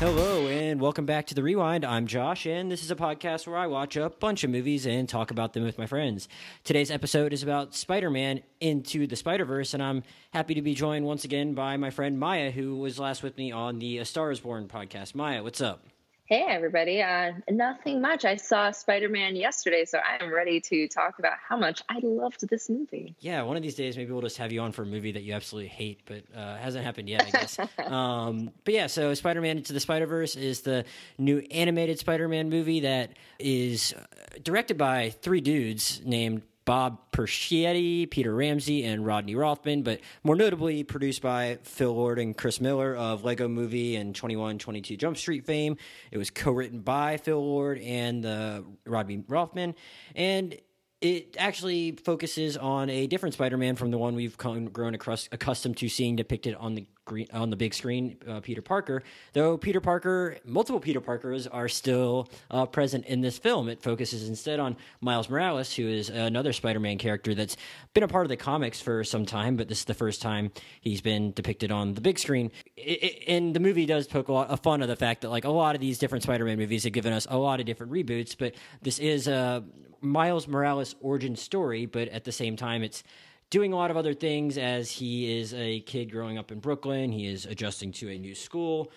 Hello, and welcome back to The Rewind. I'm Josh, and this is a podcast where I watch a bunch of movies and talk about them with my friends. Today's episode is about Spider Man Into the Spider Verse, and I'm happy to be joined once again by my friend Maya, who was last with me on the A Star is Born podcast. Maya, what's up? Hey, everybody. Uh, nothing much. I saw Spider Man yesterday, so I am ready to talk about how much I loved this movie. Yeah, one of these days, maybe we'll just have you on for a movie that you absolutely hate, but uh, hasn't happened yet, I guess. um, but yeah, so Spider Man Into the Spider Verse is the new animated Spider Man movie that is uh, directed by three dudes named Bob Persichetti, Peter Ramsey, and Rodney Rothman, but more notably produced by Phil Lord and Chris Miller of Lego Movie and 2122 Jump Street fame. It was co written by Phil Lord and uh, Rodney Rothman. And it actually focuses on a different Spider-Man from the one we've grown accustomed to seeing depicted on the on the big screen, uh, Peter Parker. Though Peter Parker, multiple Peter Parkers are still uh, present in this film. It focuses instead on Miles Morales, who is another Spider-Man character that's been a part of the comics for some time, but this is the first time he's been depicted on the big screen. It, it, and the movie does poke a lot of fun of the fact that like a lot of these different Spider-Man movies have given us a lot of different reboots, but this is a Miles Morales origin story, but at the same time, it's doing a lot of other things as he is a kid growing up in Brooklyn. He is adjusting to a new school.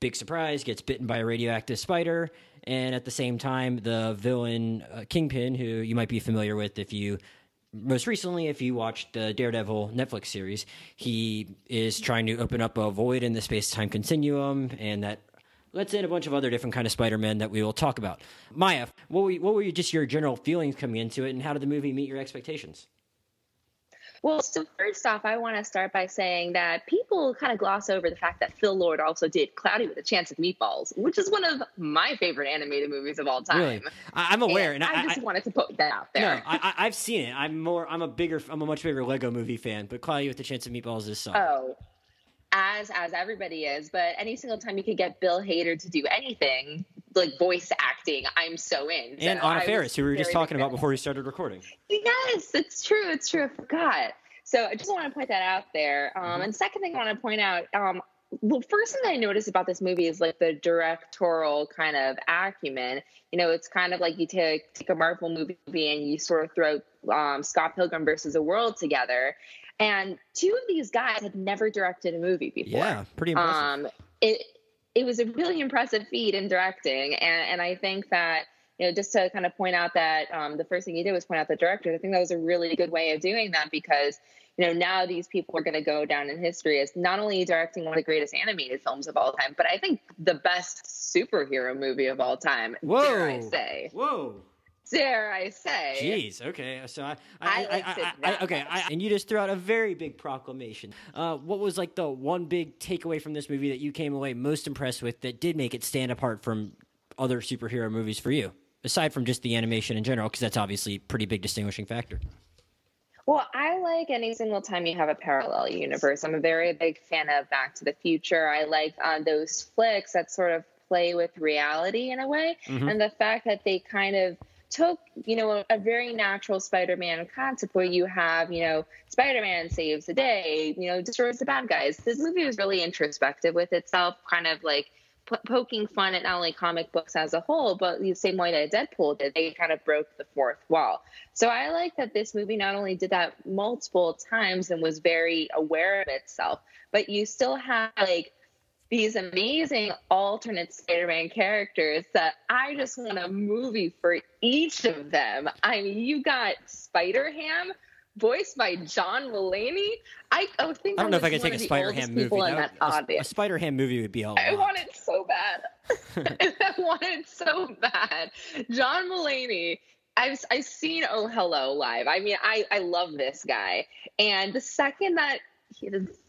Big surprise, gets bitten by a radioactive spider. And at the same time, the villain uh, Kingpin, who you might be familiar with if you most recently, if you watched the Daredevil Netflix series, he is trying to open up a void in the space time continuum, and that let's in a bunch of other different kind of Spider-Man that we will talk about. Maya, what were, what were you, just your general feelings coming into it, and how did the movie meet your expectations? Well, so first off, I want to start by saying that people kind of gloss over the fact that Phil Lord also did Cloudy with a Chance of Meatballs, which is one of my favorite animated movies of all time. Really? I'm aware, and, and I, I, just I, wanted to put that out there. No, I, have seen it. I'm more. I'm a bigger. I'm a much bigger Lego Movie fan, but Cloudy with a Chance of Meatballs is so. Oh, as as everybody is, but any single time you could get Bill Hader to do anything, like voice acting, I'm so in. And so Anna Faris, who we were just talking about before we started recording. Yes, it's true. It's true. I forgot. So I just want to point that out there. Um, mm-hmm. And second thing I want to point out, um, well, first thing I noticed about this movie is like the directorial kind of acumen. You know, it's kind of like you take take a Marvel movie and you sort of throw um, Scott Pilgrim versus the World together, and two of these guys had never directed a movie before. Yeah, pretty impressive. Um, it it was a really impressive feat in directing, and and I think that you know just to kind of point out that um, the first thing you did was point out the director. I think that was a really good way of doing that because you know now these people are going to go down in history as not only directing one of the greatest animated films of all time, but I think the best superhero movie of all time. Whoa! Dare I say? Whoa! Dare I say? Jeez. Okay. So I, I, I, I, I okay. and you just threw out a very big proclamation. Uh, what was like the one big takeaway from this movie that you came away most impressed with that did make it stand apart from other superhero movies for you, aside from just the animation in general? Because that's obviously a pretty big distinguishing factor. Well, I like any single time you have a parallel universe. I'm a very big fan of Back to the Future. I like uh, those flicks that sort of play with reality in a way, mm-hmm. and the fact that they kind of took, you know, a, a very natural Spider-Man concept where you have, you know, Spider-Man saves the day, you know, destroys the bad guys. This movie was really introspective with itself, kind of like p- poking fun at not only comic books as a whole, but the same way that Deadpool did. They kind of broke the fourth wall. So I like that this movie not only did that multiple times and was very aware of itself, but you still have like these amazing alternate Spider-Man characters that I just want a movie for each of them. I mean, you got Spider-Ham, voiced by John Mulaney. I, I think I don't know if I could take a Spider-Ham movie. No, a, a Spider-Ham movie would be all. I want it so bad. I want it so bad. John Mulaney. I've I've seen Oh Hello live. I mean, I I love this guy. And the second that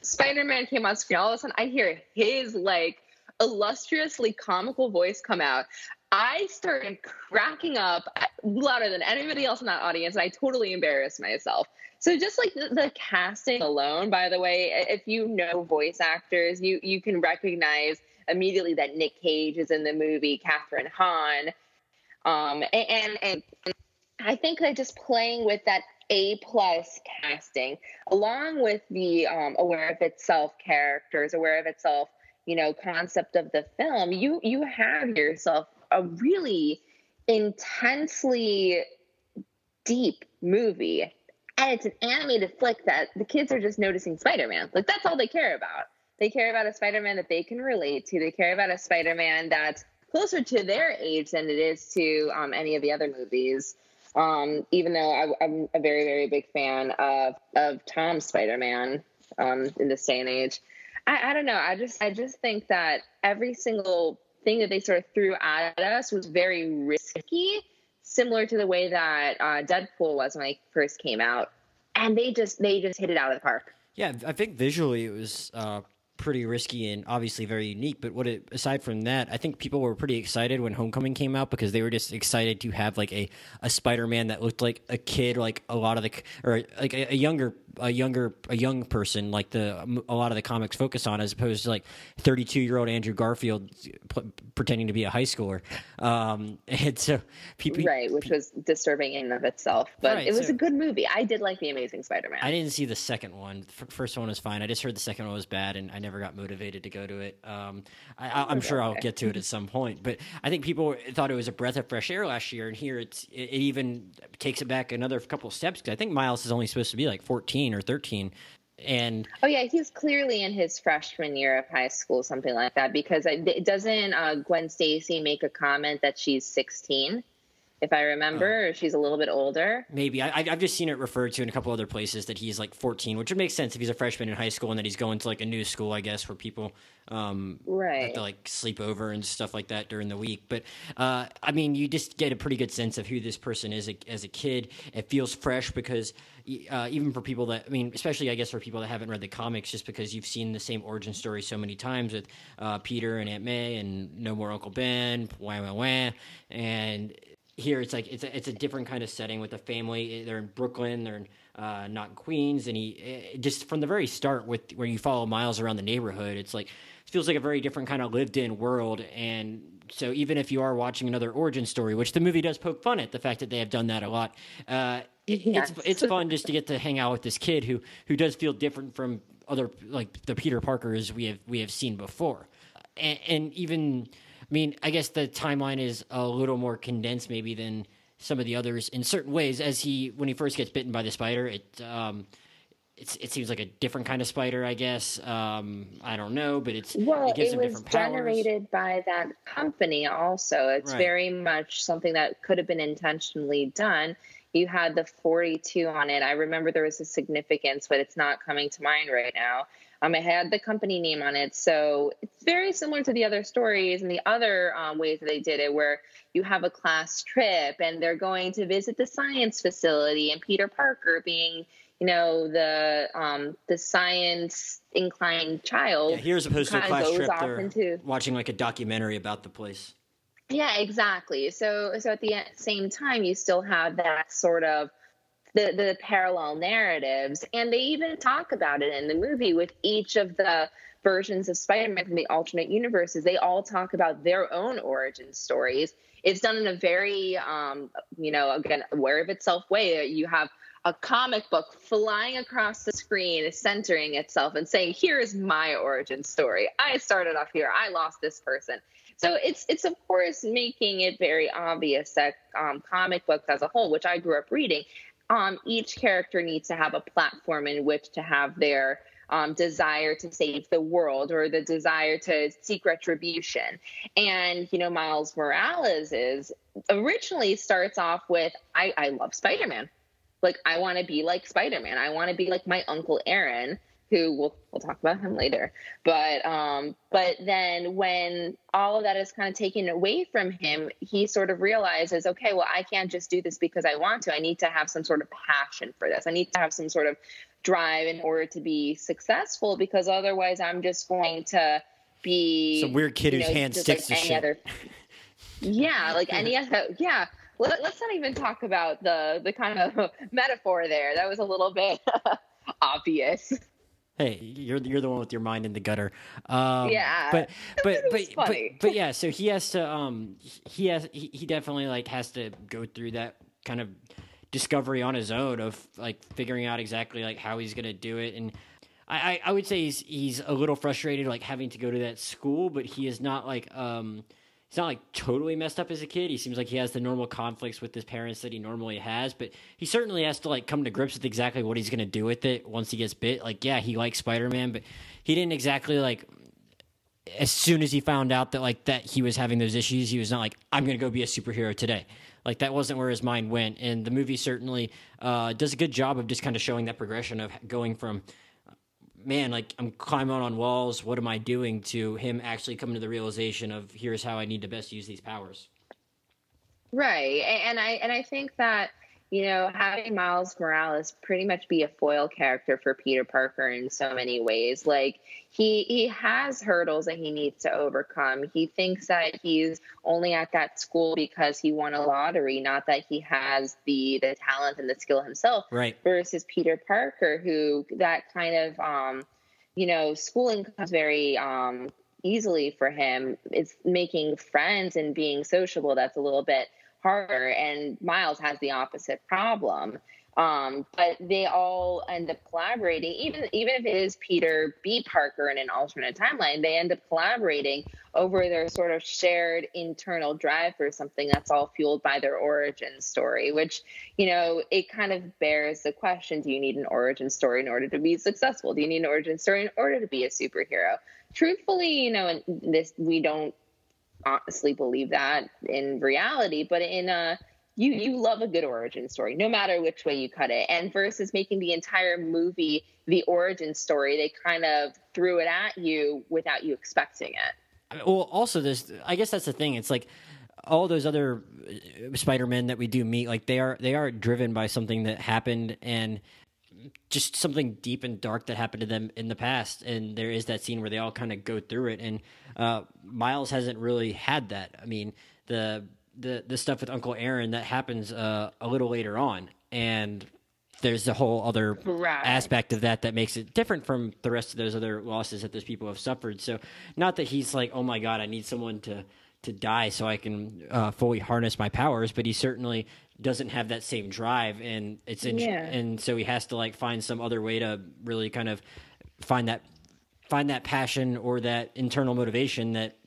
Spider-Man came on screen, all of a sudden I hear his like illustriously comical voice come out. I started cracking up louder than anybody else in that audience, and I totally embarrassed myself. So just like the, the, casting alone, by the way, if you know voice actors, you you can recognize immediately that Nick Cage is in the movie, Kathryn Hahn, um, and, and, and I think that just playing with that a plus casting, along with the um, aware of itself characters, aware of itself you know concept of the film you you have yourself a really intensely deep movie. And it's an animated flick that the kids are just noticing spider-man. Like that's all they care about. They care about a spider-man that they can relate to. They care about a spider-man that's closer to their age than it is to um, any of the other movies um, even though I, am a very very big fan of of Tom's spider-man um, in this day and age I, I don't know. I just I just think that every single thing that they sort of threw at us was very risky, similar to the way that uh, Deadpool was when it first came out, and they just they just hit it out of the park. Yeah, I think visually it was uh, pretty risky and obviously very unique. But what it, aside from that, I think people were pretty excited when Homecoming came out because they were just excited to have like a, a Spider Man that looked like a kid, like a lot of the or like a, a younger a younger a young person like the a lot of the comics focus on as opposed to like 32 year old andrew garfield p- pretending to be a high schooler um and so people right which was disturbing in and of itself but right, it was so, a good movie i did like the amazing spider-man i didn't see the second one. First one was fine i just heard the second one was bad and i never got motivated to go to it. Um I, am sure i'll get to it at some point but i think people thought it was a breath of fresh air last year and here it's it, it even takes it back another couple steps because i think miles is only supposed to be like 14 or 13 and oh yeah he's clearly in his freshman year of high school something like that because it doesn't uh, gwen stacy make a comment that she's 16 if I remember, oh. she's a little bit older. Maybe I, have just seen it referred to in a couple other places that he's like 14, which would make sense if he's a freshman in high school and that he's going to like a new school, I guess, where people um, right have to like sleep over and stuff like that during the week. But uh, I mean, you just get a pretty good sense of who this person is as a kid. It feels fresh because uh, even for people that I mean, especially I guess for people that haven't read the comics, just because you've seen the same origin story so many times with uh, Peter and Aunt May and No More Uncle Ben, wah wah wah, and here it's like it's a, it's a different kind of setting with a family. They're in Brooklyn. They're in, uh, not in Queens, and he eh, just from the very start with where you follow Miles around the neighborhood. It's like it feels like a very different kind of lived in world. And so even if you are watching another origin story, which the movie does poke fun at the fact that they have done that a lot, uh, yes. it's it's fun just to get to hang out with this kid who who does feel different from other like the Peter Parkers we have we have seen before, and, and even mean, I guess the timeline is a little more condensed maybe than some of the others in certain ways. As he when he first gets bitten by the spider, it um, it seems like a different kind of spider, I guess. Um, I don't know, but it's well, it, gives it was generated by that company. Also, it's right. very much something that could have been intentionally done. You had the 42 on it. I remember there was a significance, but it's not coming to mind right now. Um, it had the company name on it. So it's very similar to the other stories and the other um, ways that they did it, where you have a class trip and they're going to visit the science facility, and Peter Parker being you know the um, the science inclined child. Yeah, here as opposed to a class trip, they're into... watching like a documentary about the place. Yeah, exactly. So so at the same time, you still have that sort of the the parallel narratives and they even talk about it in the movie with each of the versions of spider-man from the alternate universes. They all talk about their own origin stories. It's done in a very um, you know again aware of itself way. You have a comic book flying across the screen centering itself and saying here is my origin story. I started off here. I lost this person. So it's it's of course making it very obvious that um, comic books as a whole, which I grew up reading, um, each character needs to have a platform in which to have their um, desire to save the world or the desire to seek retribution. And, you know, Miles Morales is originally starts off with, I, I love Spider Man. Like, I want to be like Spider Man. I want to be like my Uncle Aaron who we'll we'll talk about him later. But um, but then when all of that is kind of taken away from him, he sort of realizes, okay, well, I can't just do this because I want to. I need to have some sort of passion for this. I need to have some sort of drive in order to be successful because otherwise, I'm just going to be some weird kid whose hand sticks like to shit. Other, yeah, like any other. Yeah. Let, us not even talk about the the kind of metaphor there. That was a little bit obvious. Hey, you're you're the one with your mind in the gutter. Um, yeah, but but but, but but yeah. So he has to um he has he, he definitely like has to go through that kind of discovery on his own of like figuring out exactly like how he's gonna do it and I, I would say he's he's a little frustrated, like having to go to that school, but he is not like um he's not like totally messed up as a kid. He seems like he has the normal conflicts with his parents that he normally has, but he certainly has to like come to grips with exactly what he's going to do with it once he gets bit. Like, yeah, he likes Spider Man, but he didn't exactly like. As soon as he found out that like that he was having those issues, he was not like, "I'm going to go be a superhero today." Like that wasn't where his mind went, and the movie certainly uh, does a good job of just kind of showing that progression of going from man, like I'm climbing on walls. What am I doing? To him actually coming to the realization of here's how I need to best use these powers. Right, and I and I think that you know having Miles Morales pretty much be a foil character for Peter Parker in so many ways. Like he he has hurdles that he needs to overcome. He thinks that he's only at that school because he won a lottery, not that he has the the talent and the skill himself. Right. Versus Peter Parker, who that kind of um, you know schooling comes very um, easily for him. It's making friends and being sociable that's a little bit harder. And Miles has the opposite problem. Um, but they all end up collaborating, even even if it is Peter B. Parker in an alternate timeline, they end up collaborating over their sort of shared internal drive for something that's all fueled by their origin story, which, you know, it kind of bears the question, do you need an origin story in order to be successful? Do you need an origin story in order to be a superhero? Truthfully, you know, this we don't honestly believe that in reality, but in a you you love a good origin story, no matter which way you cut it. And versus making the entire movie the origin story, they kind of threw it at you without you expecting it. Well, also this, I guess that's the thing. It's like all those other uh, Spider-Men that we do meet, like they are they are driven by something that happened and just something deep and dark that happened to them in the past. And there is that scene where they all kind of go through it. And uh, Miles hasn't really had that. I mean, the the the stuff with Uncle Aaron that happens uh, a little later on, and there's a whole other right. aspect of that that makes it different from the rest of those other losses that those people have suffered. So, not that he's like, oh my god, I need someone to to die so I can uh, fully harness my powers, but he certainly doesn't have that same drive, and it's in, yeah. and so he has to like find some other way to really kind of find that find that passion or that internal motivation that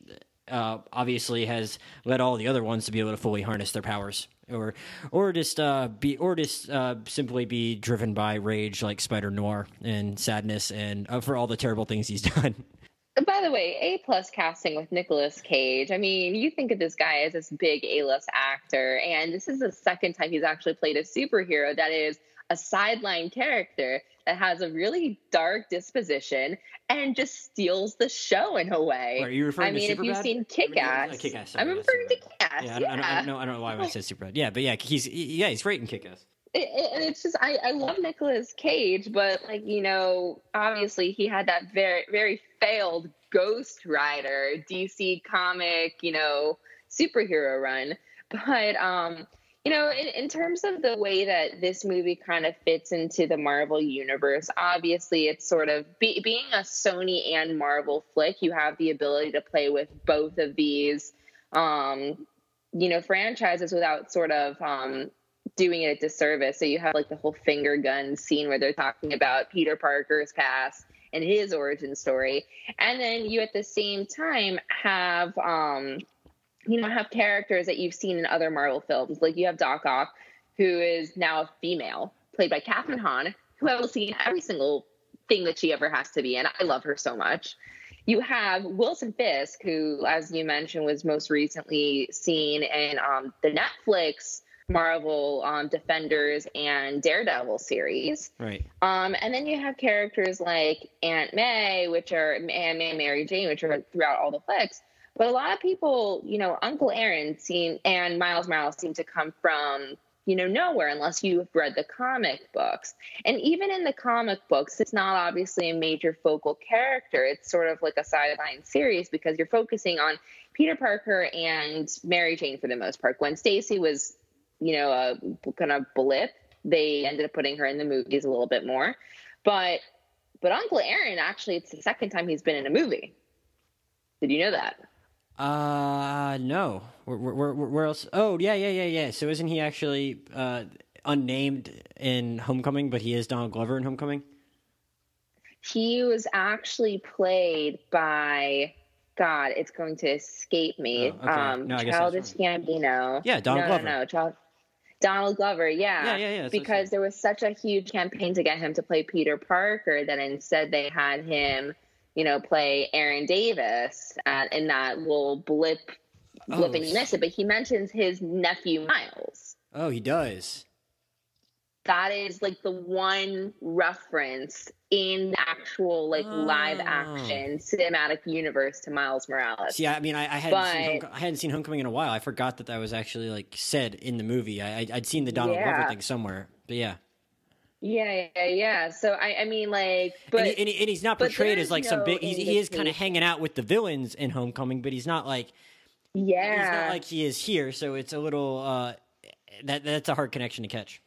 uh, obviously has led all the other ones to be able to fully harness their powers, or or just uh, be or just uh, simply be driven by rage like Spider Noir and sadness and uh, for all the terrible things he's done. By the way, A plus casting with Nicolas Cage. I mean, you think of this guy as this big A list actor, and this is the second time he's actually played a superhero that is a sideline character that has a really dark disposition and just steals the show in a way. Are you referring I mean, to if you've seen Kick Ass, Kick Ass. I'm referring to Kick Ass. Yeah, I don't, I, don't, I, don't know, I don't know why I said Superbad. Yeah, but yeah, he's yeah he's great in Kick Ass. It, it, it's just I, I love Nicolas Cage, but like you know, obviously he had that very very failed Ghost Rider DC comic, you know, superhero run. But um, you know, in, in terms of the way that this movie kind of fits into the Marvel universe, obviously it's sort of be, being a Sony and Marvel flick. You have the ability to play with both of these, um, you know, franchises without sort of um, doing it a disservice. So you have like the whole finger gun scene where they're talking about Peter Parker's past and his origin story, and then you at the same time have um, you know, have characters that you've seen in other Marvel films. Like you have Doc Ock, who is now a female, played by Kathryn Hahn, who I've seen in every single thing that she ever has to be in. I love her so much. You have Wilson Fisk, who, as you mentioned, was most recently seen in um, the Netflix Marvel um, Defenders and Daredevil series. Right. Um, and then you have characters like Aunt May, which are Aunt May, Mary Jane, which are throughout all the flicks. But a lot of people, you know, Uncle Aaron seem and Miles Morales seem to come from, you know, nowhere unless you've read the comic books. And even in the comic books, it's not obviously a major focal character. It's sort of like a sideline series because you're focusing on Peter Parker and Mary Jane for the most part. Gwen Stacy was, you know, a kind of blip. They ended up putting her in the movies a little bit more. But but Uncle Aaron actually it's the second time he's been in a movie. Did you know that? Uh, no. Where, where, where, else? Oh, yeah, yeah, yeah, yeah. So isn't he actually uh, unnamed in Homecoming, but he is Donald Glover in Homecoming? he was actually played by God. It's going to escape me. Oh, okay. Um, No, I guess Childish Gambino. Yeah, Donald no, Glover. No, no, Child- Donald Glover. Yeah, Yeah, yeah, yeah, Because there was such a huge campaign to get him to play Peter Parker that instead they had him, you know, play Aaron Davis at, in that little blip. Blip Oh, and you missed it, but he mentions his nephew Miles Oh, he does. that is like the one reference in the actual like live Oh. action cinematic universe to Miles Morales. Yeah, I mean, I, I hadn't seen But- I hadn't seen Homecoming in a while. I forgot that that was actually like said in the movie. I, I'd seen the Donald Glover Yeah. thing somewhere, but yeah. yeah, yeah, yeah. So I, I mean, like, but and, he, and, he- and he's not portrayed as like some big. He's, he is kind of hanging out with the villains in Homecoming, but he's not like yeah, he's not like he is here. So it's a little uh, that that's a hard connection to catch.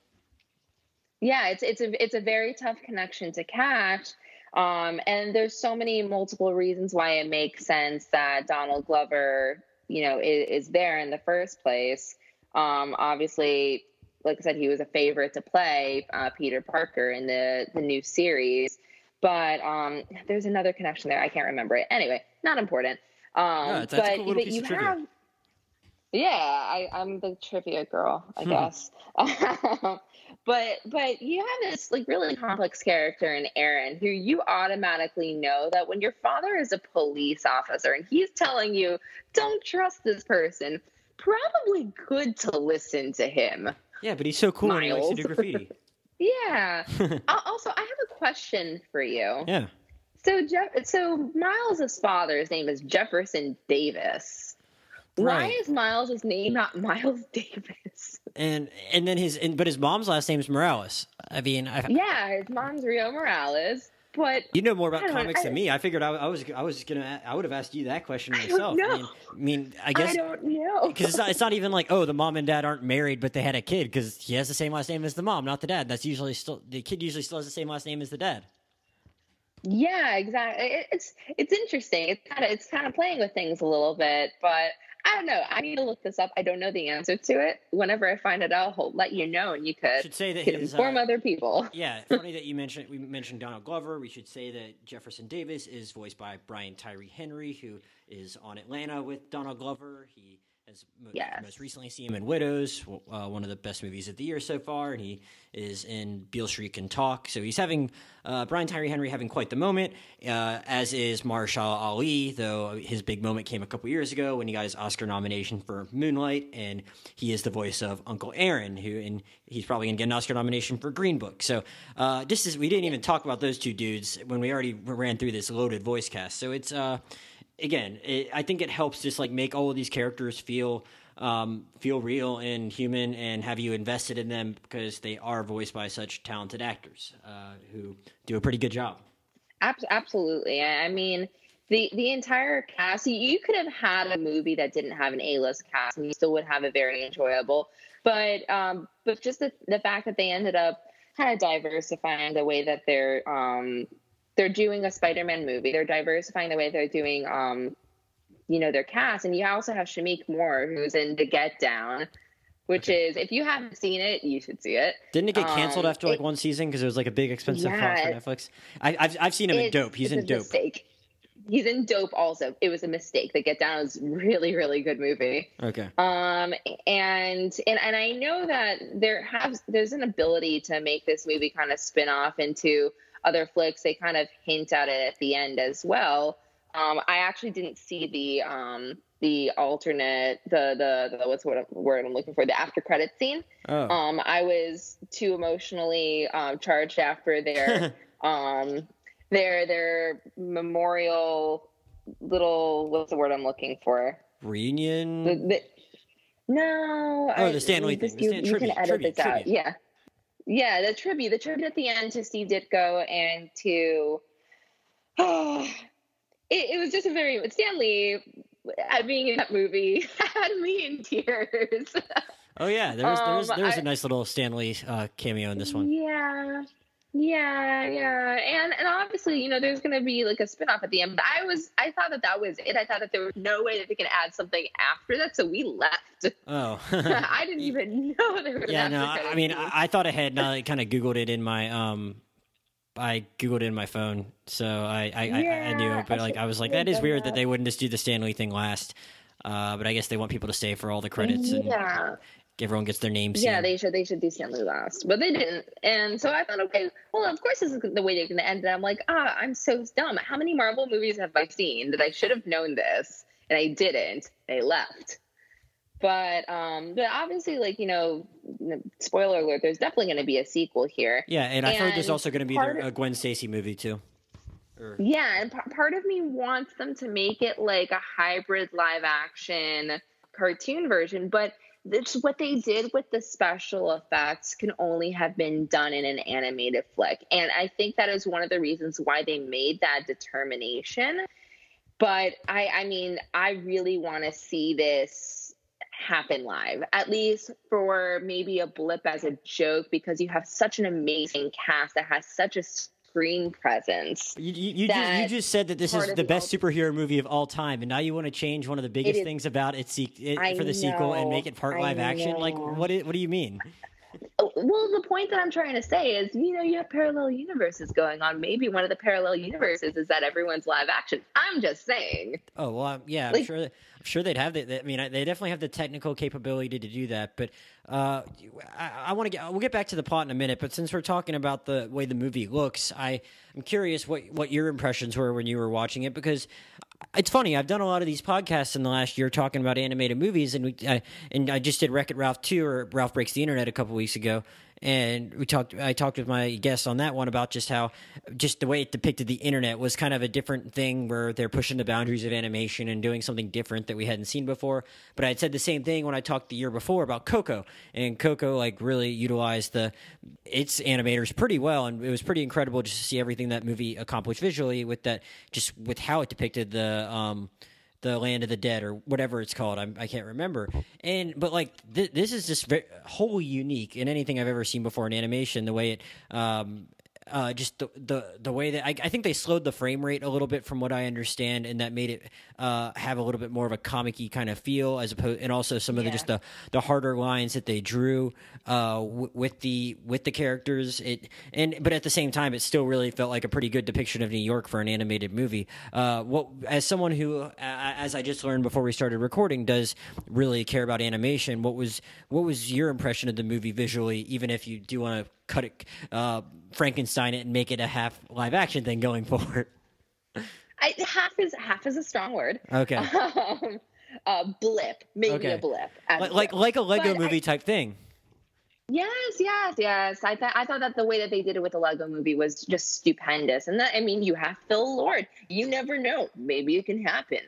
yeah. It's it's a it's a very tough connection to catch. Um, and there's so many multiple reasons why it makes sense that Donald Glover, you know, is, is there in the first place. Um, obviously, like I said, he was a favorite to play uh, Peter Parker in the the new series. But um, there's another connection there. I can't remember it. Anyway, not important. Um, Yeah, that's a but, cool but you of trivia. have, yeah, I, I'm the trivia girl, I Hmm. guess. but but you have this like really complex character in Aaron who you automatically know that when your father is a police officer and he's telling you don't trust this person, probably good to listen to him. Yeah, but he's so cool and he likes to do Miles. graffiti. Yeah. Also, I have a question for you. yeah. So Jeff, so Miles's father's name is Jefferson Davis. Right. Why is Miles's name not Miles Davis? And and then his and, but his mom's last name is Morales. I mean, I, Yeah, his mom's Rio Morales, but you know more about I comics I- than me. I figured I, I was I was gonna I would have asked you that question myself. know. mean, I mean, I I guess don't know. because it's not, it's not even like oh the mom and dad aren't married but they had a kid because he has the same last name as the mom not the dad that's usually still the kid usually still has the same last name as the dad Yeah, exactly. It, it's it's interesting. It's kind of it's kind of playing with things a little bit, but I don't know. I need to look this up. I don't know the answer to it. Whenever I find it I'll let you know, and you could, should say that could his, inform uh, other people. yeah funny that you mentioned we mentioned Donald Glover we should say that Jefferson Davis is voiced by Brian Tyree Henry who is on Atlanta with Donald Glover he mo- Yes. most recently seen him in Widows uh, one of the best movies of the year so far and he is in Beale Street Can Talk. So he's having uh, Brian Tyree Henry having quite the moment uh, as is Mahershala Ali though his big moment came a couple years ago when he got his Oscar nomination for Moonlight and he is the voice of Uncle Aaron who and he's probably gonna get an Oscar nomination for Green Book. So uh, this is we didn't even talk about those two dudes when we already ran through this loaded voice cast. So it's uh again, it, I think it helps just like make all of these characters feel um, feel real and human, and have you invested in them because they are voiced by such talented actors uh, who do a pretty good job. Absolutely. I mean, the the entire cast. You, could have had a movie that didn't have an A list cast, and you still would have it very enjoyable. But um, but just the the fact that they ended up kind of diversifying the way that they're um they're doing a Spider-Man movie. They're diversifying the way they're doing um you know their cast, and you also have Shameik Moore who's in The Get Down. Which is, if you haven't seen it, you should see it. Didn't it get canceled Um, after like it- one season because it was like a big expensive Yeah, cost for Netflix? I, I've I've seen him in Dope. He's in Dope. Mistake. He's in Dope also. It was a mistake. The Get Down is really, really good movie. Okay. Um, and and and I know that there has there's an ability to make this movie kind of spin off into other flicks. They kind of hint at it at the end as well. Um, I actually didn't see the um the alternate the the, the what's what word I'm looking for the after credit scene. Oh. Um, I was too emotionally um, charged after their um, their their memorial little what's the word I'm looking for? Reunion. The, the, no. Oh, the Stan Lee you just- thing. The You, Stan- you tribute, can edit tribute, this out. tribute. Yeah. Yeah, the tribute, the tribute at the end to Steve Ditko and to, it, it was just a very Stan Lee uh, being in that movie had me in tears. oh yeah, there was there was, Um, there was a I- nice little Stan Lee uh, cameo in this one. Yeah. Yeah, yeah. And and obviously, you know, there's going to be like a spin-off at the end. But I was I thought that that was it. I thought that there was no way that they could add something after that, so we left. Oh. I didn't even know there was yeah, no, I, I mean. I, I thought ahead. Now I kind of googled it in my um I googled it in my phone, so I I, Yeah, I, knew. But like I was like, that is weird that that. they wouldn't just do the Stan Lee thing last. Uh, but I guess they want people to stay for all the credits and yeah. Everyone gets their names. Yeah, seen. they should they should do Stan Lee last, but they didn't. And so I thought, okay, well, of course this is the way they're going to end. And I'm like, ah, I'm so dumb. How many Marvel movies have I seen that I should have known this and I didn't? They left. But um, but obviously, like you know, spoiler alert, there's definitely going to be a sequel here. Yeah, and I heard there's also going to be part the, of- a Gwen Stacy movie too. Or, Yeah, and p- part of me wants them to make it like a hybrid live action cartoon version, but it's what they did with the special effects can only have been done in an animated flick. And I think that is one of the reasons why they made that determination. But I I mean, I really want to see this happen live. At least for maybe a blip as a joke because you have such an amazing cast that has such a screen presence. You, you, you, just, you just said that this is the the best superhero movie of all time, and now you want to change one of the biggest is- things about it, se- it for the sequel and make it part I live action. Like, know. what? What do you mean? Well, the point that I'm trying to say is, you know, you have parallel universes going on. Maybe one of the parallel universes is that everyone's live action. I'm just saying. Oh well, I'm- yeah, I'm Like- sure. That, I'm sure they'd have the. I mean, they definitely have the technical capability to do that. But uh, I, I want to get. We'll get back to the plot in a minute. But since we're talking about the way the movie looks, I I'm curious what what your impressions were when you were watching it because it's funny. I've done a lot of these podcasts in the last year talking about animated movies, and we I, and I just did Wreck It Ralph two or Ralph Breaks the Internet a couple weeks ago, and we talked. I talked with my guests on that one about just how just the way it depicted the internet was kind of a different thing where they're pushing the boundaries of animation and doing something different that we hadn't seen before. But I had said the same thing when I talked the year before about Coco, and Coco like really utilized the its animators pretty well, and it was pretty incredible just to see everything that movie accomplished visually with that, just with how it depicted the. um the land of the dead or whatever it's called I'm, i can't remember. And but like th- this is just very, wholly unique in anything i've ever seen before in animation the way it um uh, just the, the the way that I, I think they slowed the frame rate a little bit from what I understand, and that made it uh, have a little bit more of a comic-y kind of feel, as opposed, and also some of the just the, the harder lines that they drew uh, w- with the with the characters. It and but at the same time, it still really felt like a pretty good depiction of New York for an animated movie. Uh, what as someone who, uh, as I just learned before we started recording, does really care about animation. What was what was your impression of the movie visually? Even if you do want to cut it, uh, Frankenstein it and make it a half live action thing going forward. I, half is half is a strong word. Okay, Um, a blip, maybe Okay. a blip. like a like, like a Lego But I- movie type thing. Yes, yes, yes. I thought I thought that the way that they did it with the Lego movie was just stupendous. And that I mean, you have Phil Lord. You never know. Maybe it can happen.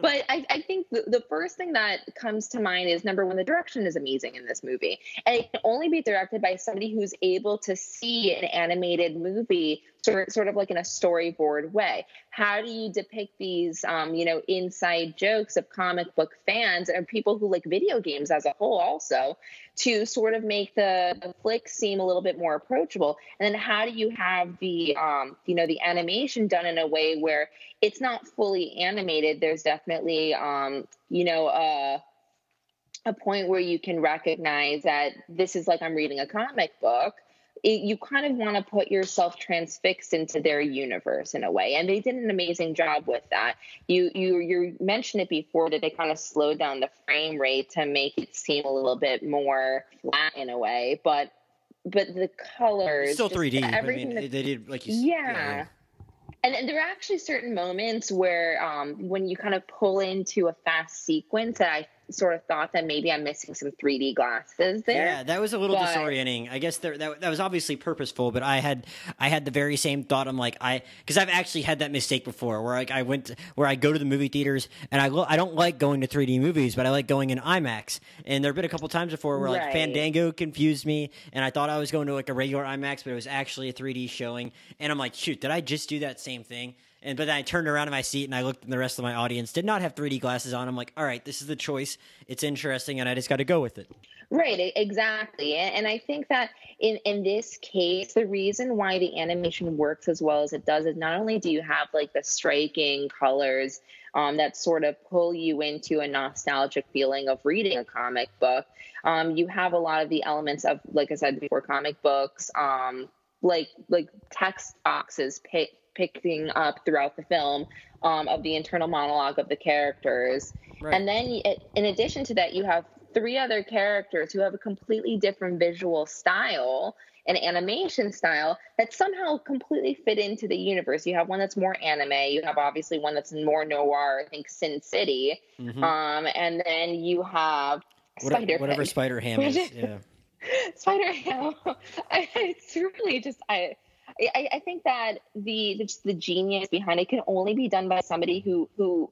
But I, I think the, the first thing that comes to mind is number one, the direction is amazing in this movie. And it can only be directed by somebody who's able to see an animated movie sort, of like in a storyboard way. How do you depict these, um, you know, inside jokes of comic book fans and people who like video games as a whole also to sort of make the, the flick seem a little bit more approachable? And then how do you have the, um, you know, the animation done in a way where it's not fully animated. There's definitely, um, you know, uh, a point where you can recognize that this is like I'm reading a comic book. It, you kind of want to put yourself transfixed into their universe in a way, and they did an amazing job with that. You you you mentioned it before that they kind of slowed down the frame rate to make it seem a little bit more flat in a way, but but the colors, It's still 3d everything mean, that- they did like you. yeah. And, and there are actually certain moments where, um, when you kind of pull into a fast sequence, that I sort of thought that maybe I'm missing some 3D glasses there. Yeah, that was a little But- disorienting. I guess there, that that was obviously purposeful, but I had I had the very same thought. I'm like I because I've actually had that mistake before, where like I went to, where I go to the movie theaters and I lo- I don't like going to 3D movies, but I like going in IMAX. And there have been a couple times before where like Right. Fandango confused me, and I thought I was going to like a regular IMAX, but it was actually a 3D showing. And I'm like, shoot, did I just do that same thing? And but then I turned around in my seat and I looked, and the rest of my audience did not have 3D glasses on. I'm like, all right, this is the choice. It's interesting, and I just got to go with it. Right, exactly. And, I think that in, in this case, the reason why the animation works as well as it does is not only do you have like the striking colors um, that sort of pull you into a nostalgic feeling of reading a comic book, um, you have a lot of the elements of, like I said before, comic books. Um, like like text boxes pick, picking up throughout the film um, of the internal monologue of the characters. Right. And then, in addition to that, you have three other characters who have a completely different visual style and animation style that somehow completely fit into the universe. You have one that's more anime. You have obviously one that's more noir. I think Sin City. Mm-hmm. Um, and then you have Spider whatever Spider Ham is. Yeah. Spider Ham. it's really just I. I, I think that the, the the genius behind it can only be done by somebody who who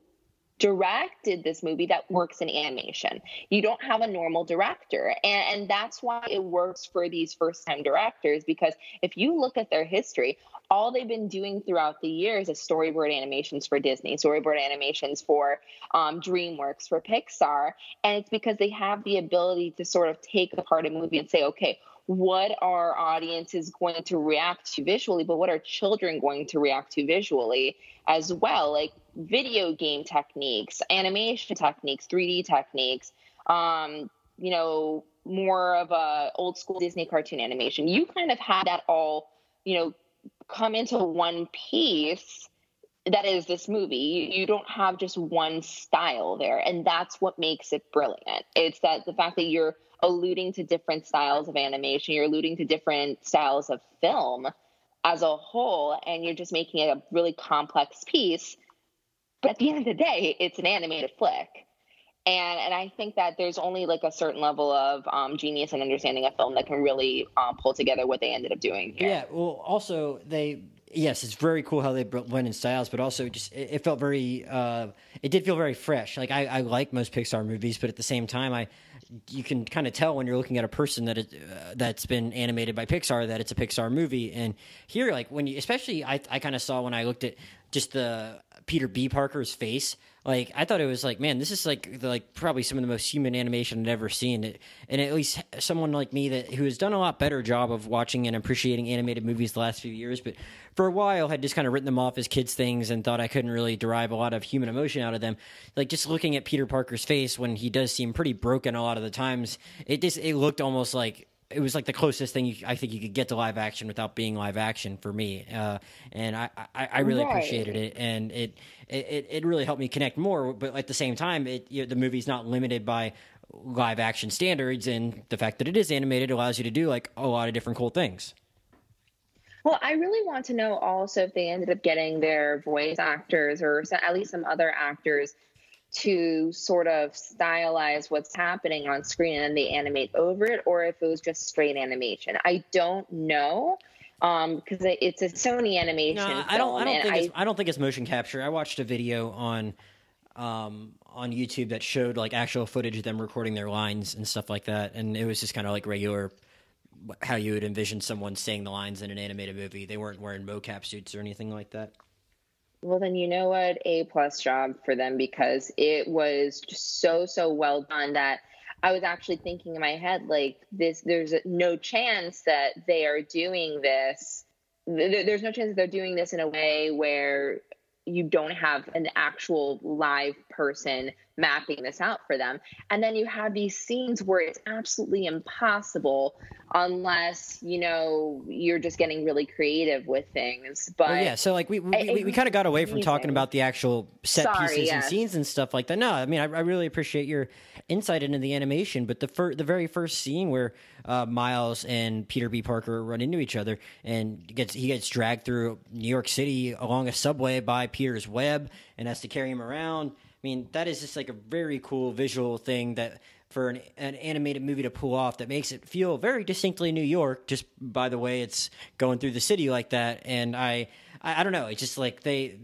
directed this movie that works in animation. You don't have a normal director. And, and that's why it works for these first time directors because if you look at their history, all they've been doing throughout the years is storyboard animations for Disney, storyboard animations for um, DreamWorks, for Pixar. And it's because they have the ability to sort of take apart a movie and say, okay, what are audiences going to react to visually, but what are children going to react to visually as well? Like video game techniques, animation techniques, 3D techniques, um, you know, more of a old school Disney cartoon animation. You kind of had that all, you know, come into one piece that is this movie. You, you, don't have just one style there. And that's what makes it brilliant. It's that the fact that you're alluding to different styles of animation, you're alluding to different styles of film as a whole, and you're just making it a really complex piece. But at the end of the day, it's an animated flick. And and I think that there's only like a certain level of um, genius and understanding of film that can really um, pull together what they ended up doing. Here. Yeah. Well, also they yes, it's very cool how they blend in styles, but also just it, it felt very. Uh, it did feel very fresh. Like I, I like most Pixar movies, but at the same time, I you can kind of tell when you're looking at a person that it, uh, that's been animated by Pixar that it's a Pixar movie. And here, like when you, especially, I, I kind of saw when I looked at just the Peter B. Parker's face. Like I thought it was like, man, this is like the, like probably some of the most human animation I've ever seen. It, and at least someone like me that who has done a lot better job of watching and appreciating animated movies the last few years, but for a while had just kind of written them off as kids things and thought I couldn't really derive a lot of human emotion out of them. Like just looking at Peter Parker's face when he does seem pretty broken a lot of the times, it just it looked almost like it was like the closest thing you, I think you could get to live action without being live action for me, uh, and I, I, I really right. appreciated it, and it, it it really helped me connect more. But at the same time, it you know, the movie's not limited by live action standards, and the fact that it is animated allows you to do like a lot of different cool things. Well, I really want to know also if they ended up getting their voice actors or at least some other actors to sort of stylize what's happening on screen and then they animate over it, or if it was just straight animation. I don't know um, because it's a Sony animation. No, I don't. I don't think I, it's, I don't think it's motion capture. I watched a video on um, on YouTube that showed like actual footage of them recording their lines and stuff like that, and it was just kind of like regular how you would envision someone saying the lines in an animated movie. They weren't wearing mocap suits or anything like that. Well, then you know what? A plus job for them because it was just so so well done that I was actually thinking in my head like this. There's no chance that they are doing this. There's no chance that they're doing this in a way where you don't have an actual live person mapping this out for them. And then you have these scenes where it's absolutely impossible unless, you know, you're just getting really creative with things. But well, yeah, so like we we, we, we kind of got away from talking about the actual set Sorry, pieces yes. and scenes and stuff like that. No, I mean I, I, really appreciate your insight into the animation, but the fir- the very first scene where uh, Miles and Peter B. Parker run into each other and gets he gets dragged through New York City along a subway by Peter's web and has to carry him around mean, that is just like a very cool visual thing that for an, an, animated movie to pull off that makes it feel very distinctly New York. Just by the way, it's going through the city like that, and I, I, I don't know. It's just like they,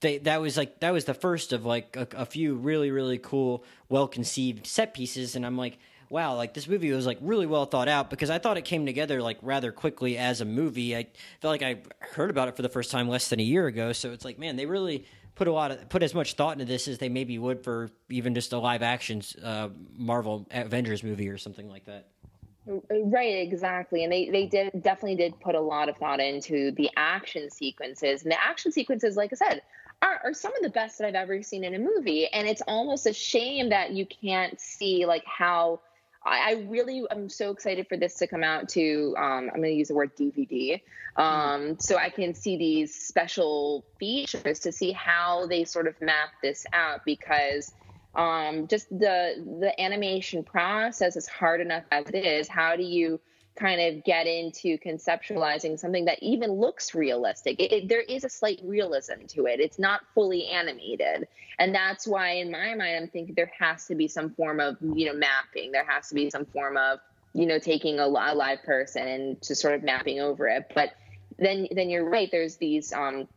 they that was like that was the first of like a, a few really really cool, well conceived set pieces, and I'm like. Wow, like this movie was like really well thought out because I thought it came together like rather quickly as a movie. I felt like I heard about it for the first time less than a year ago, so it's like, man, they really put a lot of put as much thought into this as they maybe would for even just a live action uh, Marvel Avengers movie or something like that. Right, exactly, and they they did definitely did put a lot of thought into the action sequences, and the action sequences, like I said, are, are some of the best that I've ever seen in a movie, and it's almost a shame that you can't see like how I, I really am so excited for this to come out to. Um, I'm going to use the word DVD, um, so I can see these special features to see how they sort of map this out because um, just the the animation process is hard enough as it is. How do you kind of get into conceptualizing something that even looks realistic. It, it, there is a slight realism to it. It's not fully animated, and that's why, in my mind, I'm thinking there has to be some form of you know mapping. There has to be some form of you know taking a, a live person and just sort of mapping over it. But then, then you're right. There's these, um,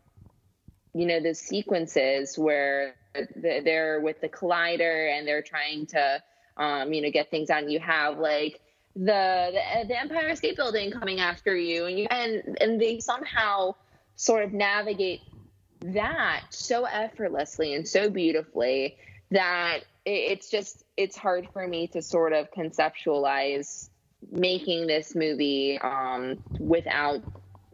you know, the sequences where they're with the collider and they're trying to, um, you know, get things on. You have like the, the the Empire State Building coming after you, and you and and they somehow sort of navigate that so effortlessly and so beautifully that it's just it's hard for me to sort of conceptualize making this movie um, without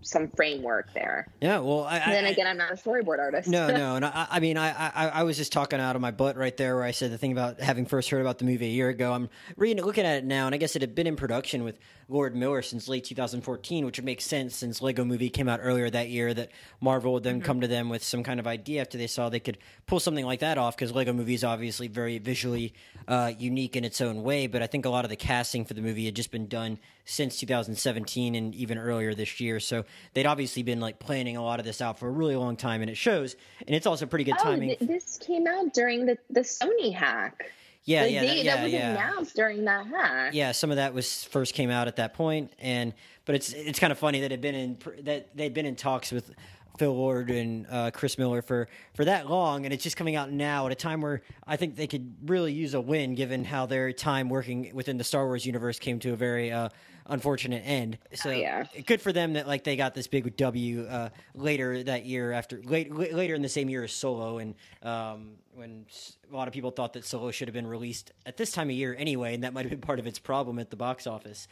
some framework there. Yeah, well, I, then again, I'm not a storyboard artist. no, no, and I, I mean, I, I, I, was just talking out of my butt right there, where I said the thing about having first heard about the movie a year ago. I'm reading, looking at it now, and I guess it had been in production with Lord Miller since late 2014, which would make sense since Lego Movie came out earlier that year. That Marvel would then mm-hmm. come to them with some kind of idea after they saw they could pull something like that off, because Lego Movie is obviously very visually uh, unique in its own way. But I think a lot of the casting for the movie had just been done since 2017 and even earlier this year. So they'd obviously been like planning a lot of this out for a really long time, and it shows. And it's also pretty good oh, timing. Th- this came out during the the Sony hack. Yeah, yeah, that, yeah, that was yeah. announced during that hack. Yeah, some of that was first came out at that point, and but it's it's kind of funny that had been in that they'd been in talks with Phil Lord and uh, Chris Miller for for that long, and it's just coming out now at a time where I think they could really use a win, given how their time working within the Star Wars universe came to a very uh, unfortunate end. So oh, yeah. good for them that like they got this big W uh, later that year after late, later in the same year as Solo, and um, when a lot of people thought that Solo should have been released at this time of year anyway, and that might have been part of its problem at the box office.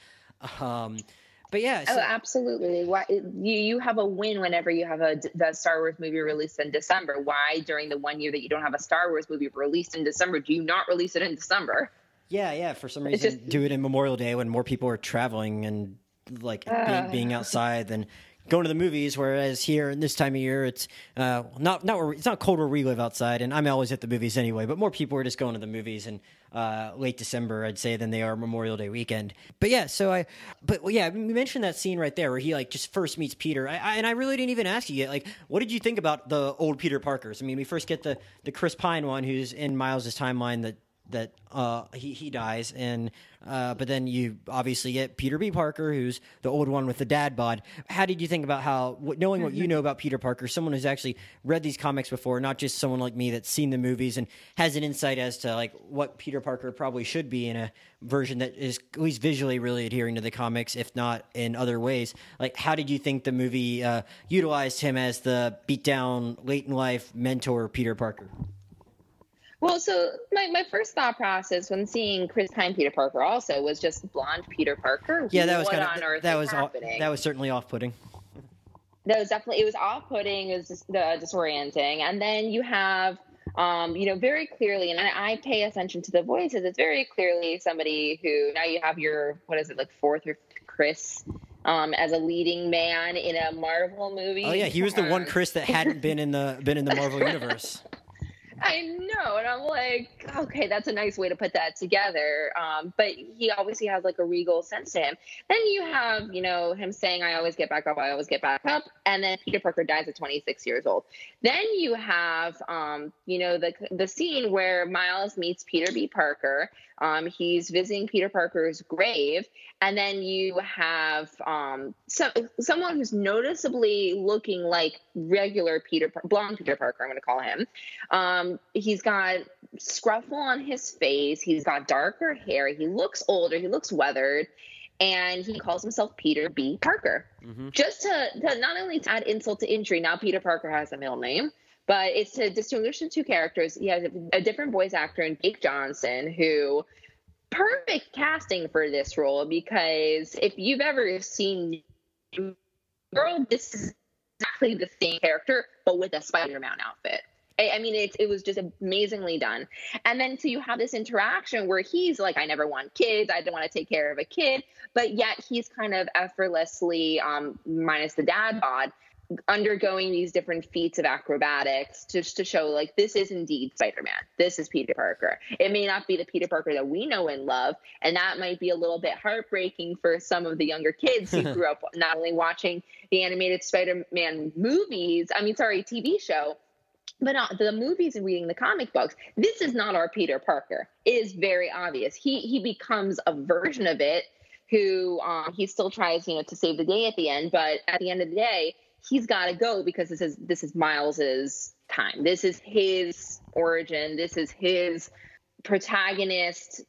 Um, but yeah, so- oh, absolutely. Why you you have a win whenever you have a the Star Wars movie released in December? Why during the one year that you don't have a Star Wars movie released in December do you not release it in December? Yeah, yeah. For some reason, just, do it in Memorial Day when more people are traveling and like uh, being, being outside than going to the movies. Whereas here in this time of year, it's uh, not not where, it's not cold where we live outside, and I'm always at the movies anyway. But more people are just going to the movies in uh, late December, I'd say, than they are Memorial Day weekend. But yeah, so I, but yeah, we mentioned that scene right there where he like just first meets Peter, I, I, and I really didn't even ask you yet. Like, what did you think about the old Peter Parkers? I mean, we first get the the Chris Pine one, who's in Miles's timeline that that uh, he he dies, and uh, but then you obviously get Peter B. Parker, who's the old one with the dad bod. How did you think about how knowing what you know about Peter Parker, someone who's actually read these comics before, not just someone like me that's seen the movies and has an insight as to like what Peter Parker probably should be in a version that is at least visually really adhering to the comics, if not in other ways. Like, how did you think the movie uh, utilized him as the beat down, late in life mentor Peter Parker? Well, so my, my first thought process when seeing Chris Pine Peter Parker also was just blonde Peter Parker. Yeah, that was kind of that was happening? that was certainly off putting. That was definitely it was off putting. It was just, uh, disorienting, and then you have um, you know, very clearly, and I, I, pay attention to the voices. It's very clearly somebody who now you have your what is it like fourth or Chris um, as a leading man in a Marvel movie. Oh yeah, he was the one Chris that hadn't been in the been in the Marvel universe. I know. And I'm like, okay, that's a nice way to put that together. Um, but he obviously has like a regal sense to him. Then you have, you know, him saying, I always get back up, I always get back up. And then Peter Parker dies at 26 years old. Then you have, um, you know, the, the scene where Miles meets Peter B. Parker. Um, he's visiting Peter Parker's grave. And then you have um, some, someone who's noticeably looking like regular Peter, blonde Peter Parker, I'm going to call him. Um, he's got scruffle on his face. He's got darker hair. He looks older. He looks weathered. And he calls himself Peter B. Parker. Mm-hmm. Just to, to not only to add insult to injury, now Peter Parker has a middle name, but it's to distinguish the two characters. He has a, different voice actor in Jake Johnson, who perfect casting for this role because if you've ever seen Girl, this is exactly the same character, but with a Spider-Man outfit. I, I mean, it, it was just amazingly done. And then so you have this interaction where he's like, I never want kids. I don't want to take care of a kid. But yet he's kind of effortlessly, um, minus the dad bod, undergoing these different feats of acrobatics just to show like this is indeed spider-man. This is peter parker. It may not be the peter parker that we know and love and that might be a little bit heartbreaking for some of the younger kids who grew up not only watching the animated spider-man movies i mean sorry tv show but not the movies and reading the comic books. This is not our peter parker. It is very obvious. He he becomes a version of it who um, he still tries you know to save the day at the end but at the end of the day he's got to go because this is this is Miles's time. This is his origin. This is his protagonist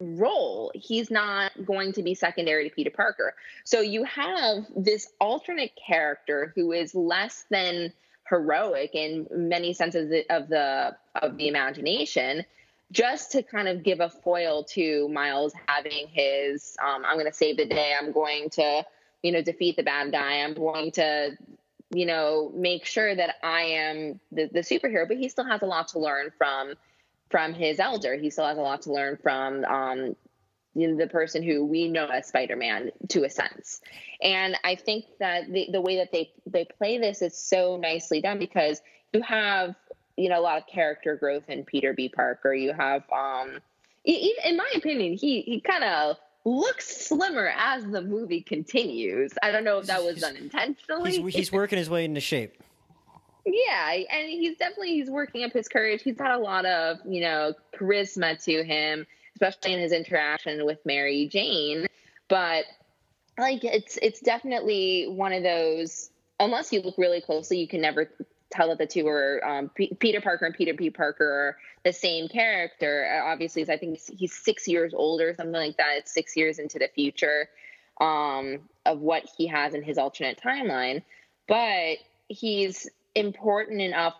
role. He's not going to be secondary to Peter Parker. So you have this alternate character who is less than heroic in many senses of the of the imagination just to kind of give a foil to Miles having his um, I'm going to save the day. I'm going to you know, defeat the bad guy. I'm going to, you know, make sure that I am the, the superhero. But he still has a lot to learn from from his elder. He still has a lot to learn from um, you know, the person who we know as Spider-Man to a sense. And I think that the, the way that they they play this is so nicely done because you have you know a lot of character growth in Peter B. Parker. You have um, in my opinion, he he kind of looks slimmer as the movie continues. I don't know if that was done intentionally. He's, he's working his way into shape. Yeah, and he's definitely he's working up his courage. He's got a lot of you know charisma to him, especially in his interaction with Mary Jane. But like it's it's definitely one of those. Unless you look really closely, you can never tell that the two are um, P- Peter Parker and Peter B. Parker are the same character. Uh, obviously, I think he's six years older, or something like that. It's six years into the future um, of what he has in his alternate timeline, but he's important enough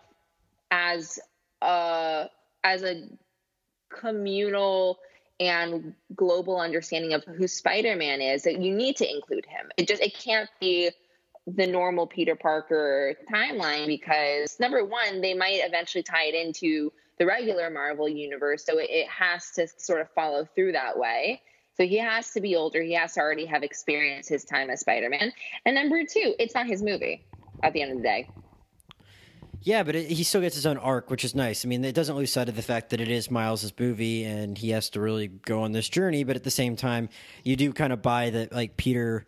as a as a communal and global understanding of who Spider-Man is that you need to include him. It just it can't be the normal Peter Parker timeline because number one, they might eventually tie it into the regular Marvel universe, so it, it has to sort of follow through that way. So he has to be older. He has to already have experienced his time as Spider Man. And number two, it's not his movie at the end of the day. Yeah, but it, he still gets his own arc, which is nice. I mean, it doesn't lose sight of the fact that it is Miles's movie, and he has to really go on this journey. But at the same time, you do kind of buy that, like Peter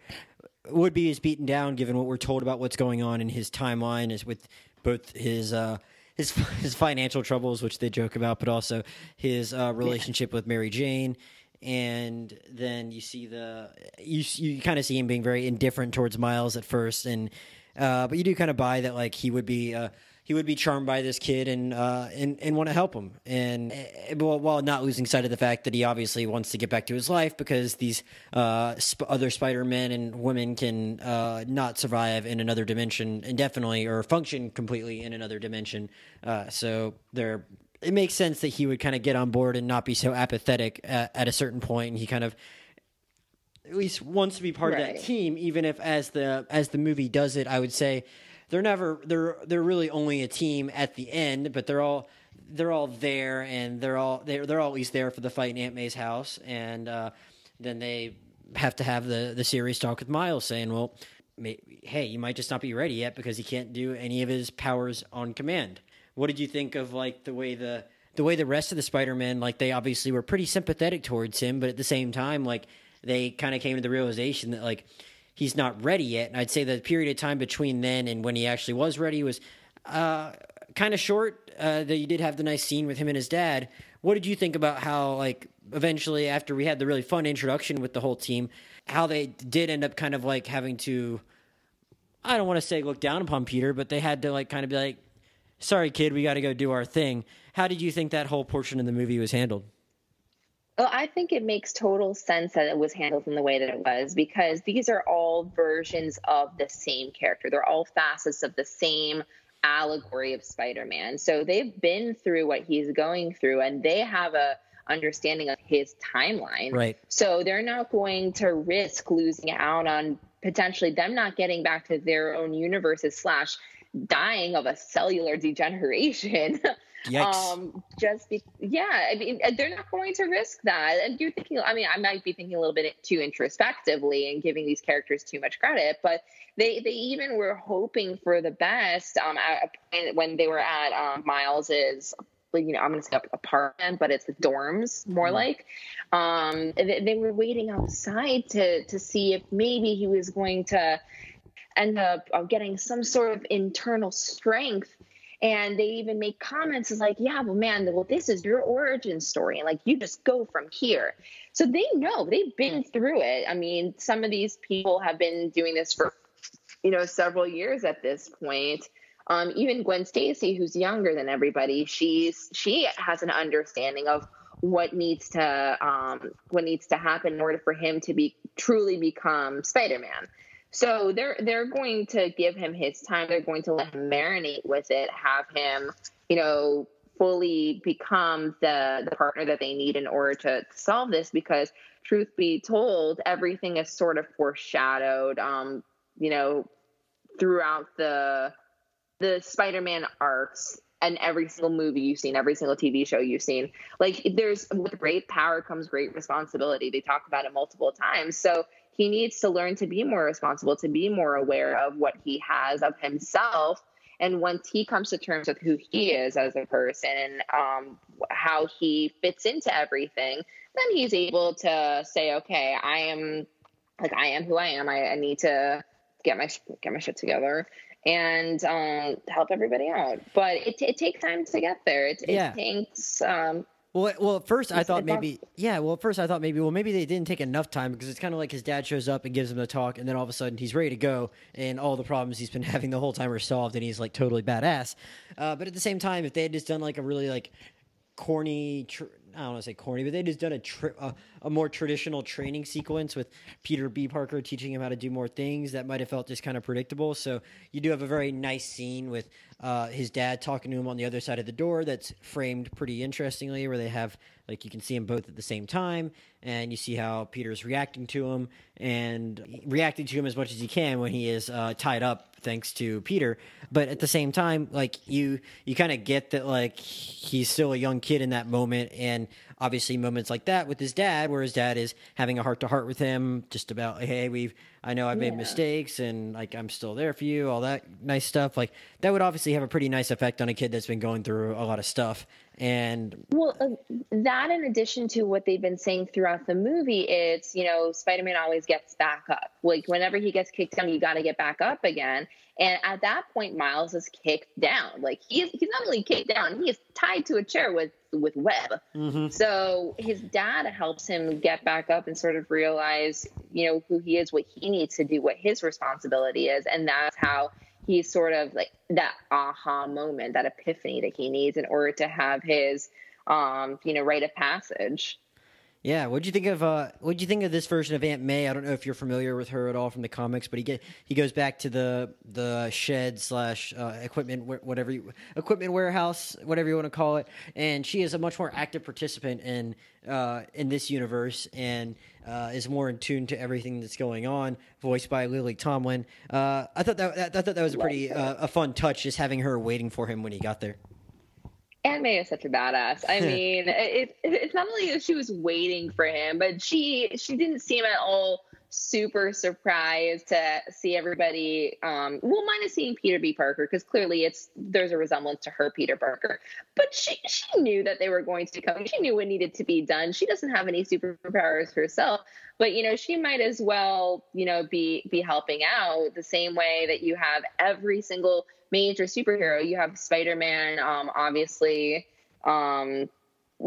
Woodby is beaten down, given what we're told about what's going on in his timeline, is with both his uh, his his financial troubles, which they joke about, but also his uh, relationship with Mary Jane. And then you see the you you kind of see him being very indifferent towards Miles at first, and uh, but you do kind of buy that like he would be uh, he would be charmed by this kid and uh, and and want to help him, and uh, while not losing sight of the fact that he obviously wants to get back to his life because these uh, sp- other Spider Men and women can uh, not survive in another dimension indefinitely or function completely in another dimension. Uh, so there, it makes sense that he would kind of get on board and not be so apathetic at, at a certain point, and he kind of at least wants to be part right. of that team, even if as the as the movie does it, I would say they're never they're they're really only a team at the end, but they're all they're all there and they're all they're they're always there for the fight in Aunt May's house, and uh, then they have to have the the serious talk with Miles, saying, "Well, hey, you might just not be ready yet because he can't do any of his powers on command." What did you think of like the way the the way the rest of the Spider-Men like they obviously were pretty sympathetic towards him, but at the same time like they kind of came to the realization that like he's not ready yet. And I'd say the period of time between then and when he actually was ready was uh, kind of short. Uh, that you did have the nice scene with him and his dad. What did you think about how, like, eventually after we had the really fun introduction with the whole team, how they did end up kind of like having to, I don't want to say look down upon Peter, but they had to like kind of be like, sorry, kid, we got to go do our thing. How did you think that whole portion of the movie was handled? Well, I think it makes total sense that it was handled in the way that it was because these are all versions of the same character. They're all facets of the same allegory of Spider-Man. So they've been through what he's going through and they have a understanding of his timeline. Right. So they're not going to risk losing out on potentially them not getting back to their own universes slash dying of a cellular degeneration. Um, just be, yeah, I mean, they're not going to risk that. And you're thinking, I mean, I might be thinking a little bit too introspectively and giving these characters too much credit, but they they even were hoping for the best. Um, when they were at um, Miles's you know, I'm going to say apartment, but it's the dorms more mm like. Um, they, they, were waiting outside to to see if maybe he was going to end up uh, getting some sort of internal strength. And they even make comments as like, yeah, well, man, well, this is your origin story. And like, you just go from here. So they know they've been through it. I mean, some of these people have been doing this for, you know, several years at this point. Um, even Gwen Stacy, who's younger than everybody, she's she has an understanding of what needs to um, what needs to happen in order for him to be truly become Spider-Man. So they're they're going to give him his time. They're going to let him marinate with it, have him, you know, fully become the the partner that they need in order to solve this. Because truth be told, everything is sort of foreshadowed, um, you know, throughout the the Spider-Man arcs and every single movie you've seen, every single TV show you've seen. Like there's with great power comes great responsibility. They talk about it multiple times. So he needs to learn to be more responsible, to be more aware of what he has of himself. And once he comes to terms with who he is as a person and um, how he fits into everything, then he's able to say, okay, I am like I am who I am. I, I need to get my get my shit together and um, help everybody out. But it, it takes time to get there. It, it yeah. takes. Um, well, well, at first I thought maybe, yeah. Well, at first I thought maybe, well, maybe they didn't take enough time because it's kind of like his dad shows up and gives him the talk, and then all of a sudden he's ready to go, and all the problems he's been having the whole time are solved, and he's like totally badass. Uh, but at the same time, if they had just done like a really like corny, tr- I don't want to say corny, but they just done a, tri- a, a more traditional training sequence with Peter B. Parker teaching him how to do more things that might have felt just kind of predictable. So you do have a very nice scene with uh, his dad talking to him on the other side of the door that's framed pretty interestingly, where they have like you can see them both at the same time, and you see how Peter's reacting to him and reacting to him as much as he can when he is uh, tied up thanks to Peter. But at the same time, like you, you kind of get that like he's still a young kid in that moment, and obviously moments like that with his dad, where his dad is having a heart to heart with him, just about hey, we've I know I've made yeah. mistakes, and like I'm still there for you, all that nice stuff. Like that would obviously have a pretty nice effect on a kid that's been going through a lot of stuff. And well, uh, that in addition to what they've been saying throughout the movie, it's you know Spider-Man always gets back up. Like whenever he gets kicked down, you got to get back up again. And at that point, Miles is kicked down. Like he's he's not only kicked down, he is tied to a chair with with web. Mm-hmm. So his dad helps him get back up and sort of realize, you know, who he is, what he needs to do, what his responsibility is, and that's how he's sort of like that aha moment, that epiphany that he needs in order to have his, um, you know, rite of passage. Yeah, what'd you think of uh what'd you think of this version of Aunt May? I don't know if you're familiar with her at all from the comics, but he get he goes back to the the shed slash uh, equipment whatever you, equipment warehouse whatever you want to call it, and she is a much more active participant in uh, in this universe and uh, is more in tune to everything that's going on. Voiced by Lily Tomlin. Uh, I thought that, that I thought that was a pretty uh, a fun touch, just having her waiting for him when he got there. Aunt May is such a badass. I mean, it, it, it's not only that she was waiting for him, but she she didn't seem at all super surprised to see everybody. Um, well, minus seeing Peter B. Parker because clearly it's there's a resemblance to her Peter Parker. But she she knew that they were going to come. She knew what needed to be done. She doesn't have any superpowers herself, but you know she might as well you know be be helping out the same way that you have every single major superhero. You have Spider Man, um, obviously. Um,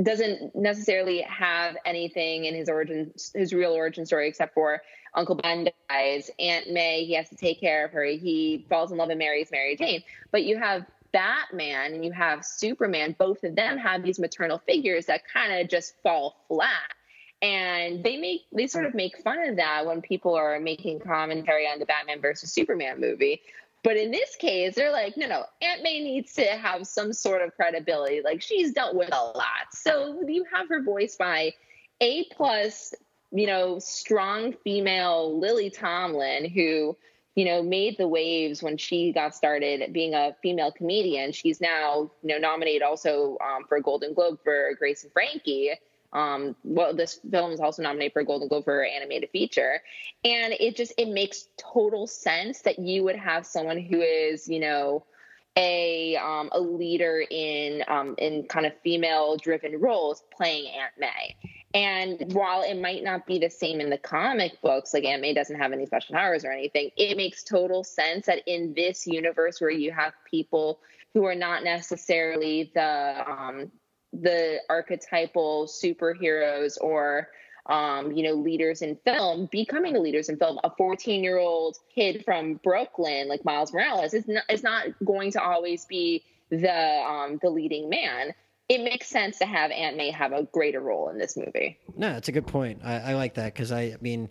doesn't necessarily have anything in his origin, his real origin story, except for Uncle Ben dies, Aunt May, he has to take care of her. He falls in love and marries Mary Jane. But you have Batman and you have Superman. Both of them have these maternal figures that kind of just fall flat. And they make they sort of make fun of that when people are making commentary on the Batman versus Superman movie. But in this case, they're like, no, no, Aunt May needs to have some sort of credibility. Like she's dealt with a lot. So you have her voiced by A plus, you know, strong female Lily Tomlin, who you know, made the waves when she got started being a female comedian. She's now, you know, nominated also um, for a Golden Globe for Grace and Frankie. Um, well, this film is also nominated for a Golden Globe for animated feature, and it just it makes total sense that you would have someone who is, you know, a um, a leader in um, in kind of female driven roles playing Aunt May. And while it might not be the same in the comic books, like Aunt May doesn't have any special powers or anything, it makes total sense that in this universe where you have people who are not necessarily the um, the archetypal superheroes or um, you know, leaders in film becoming the leaders in film. A 14 year old kid from Brooklyn, like Miles Morales, is not, is not going to always be the um, the leading man it makes sense to have Aunt May have a greater role in this movie. No, that's a good point. I, I like that because I, I, mean,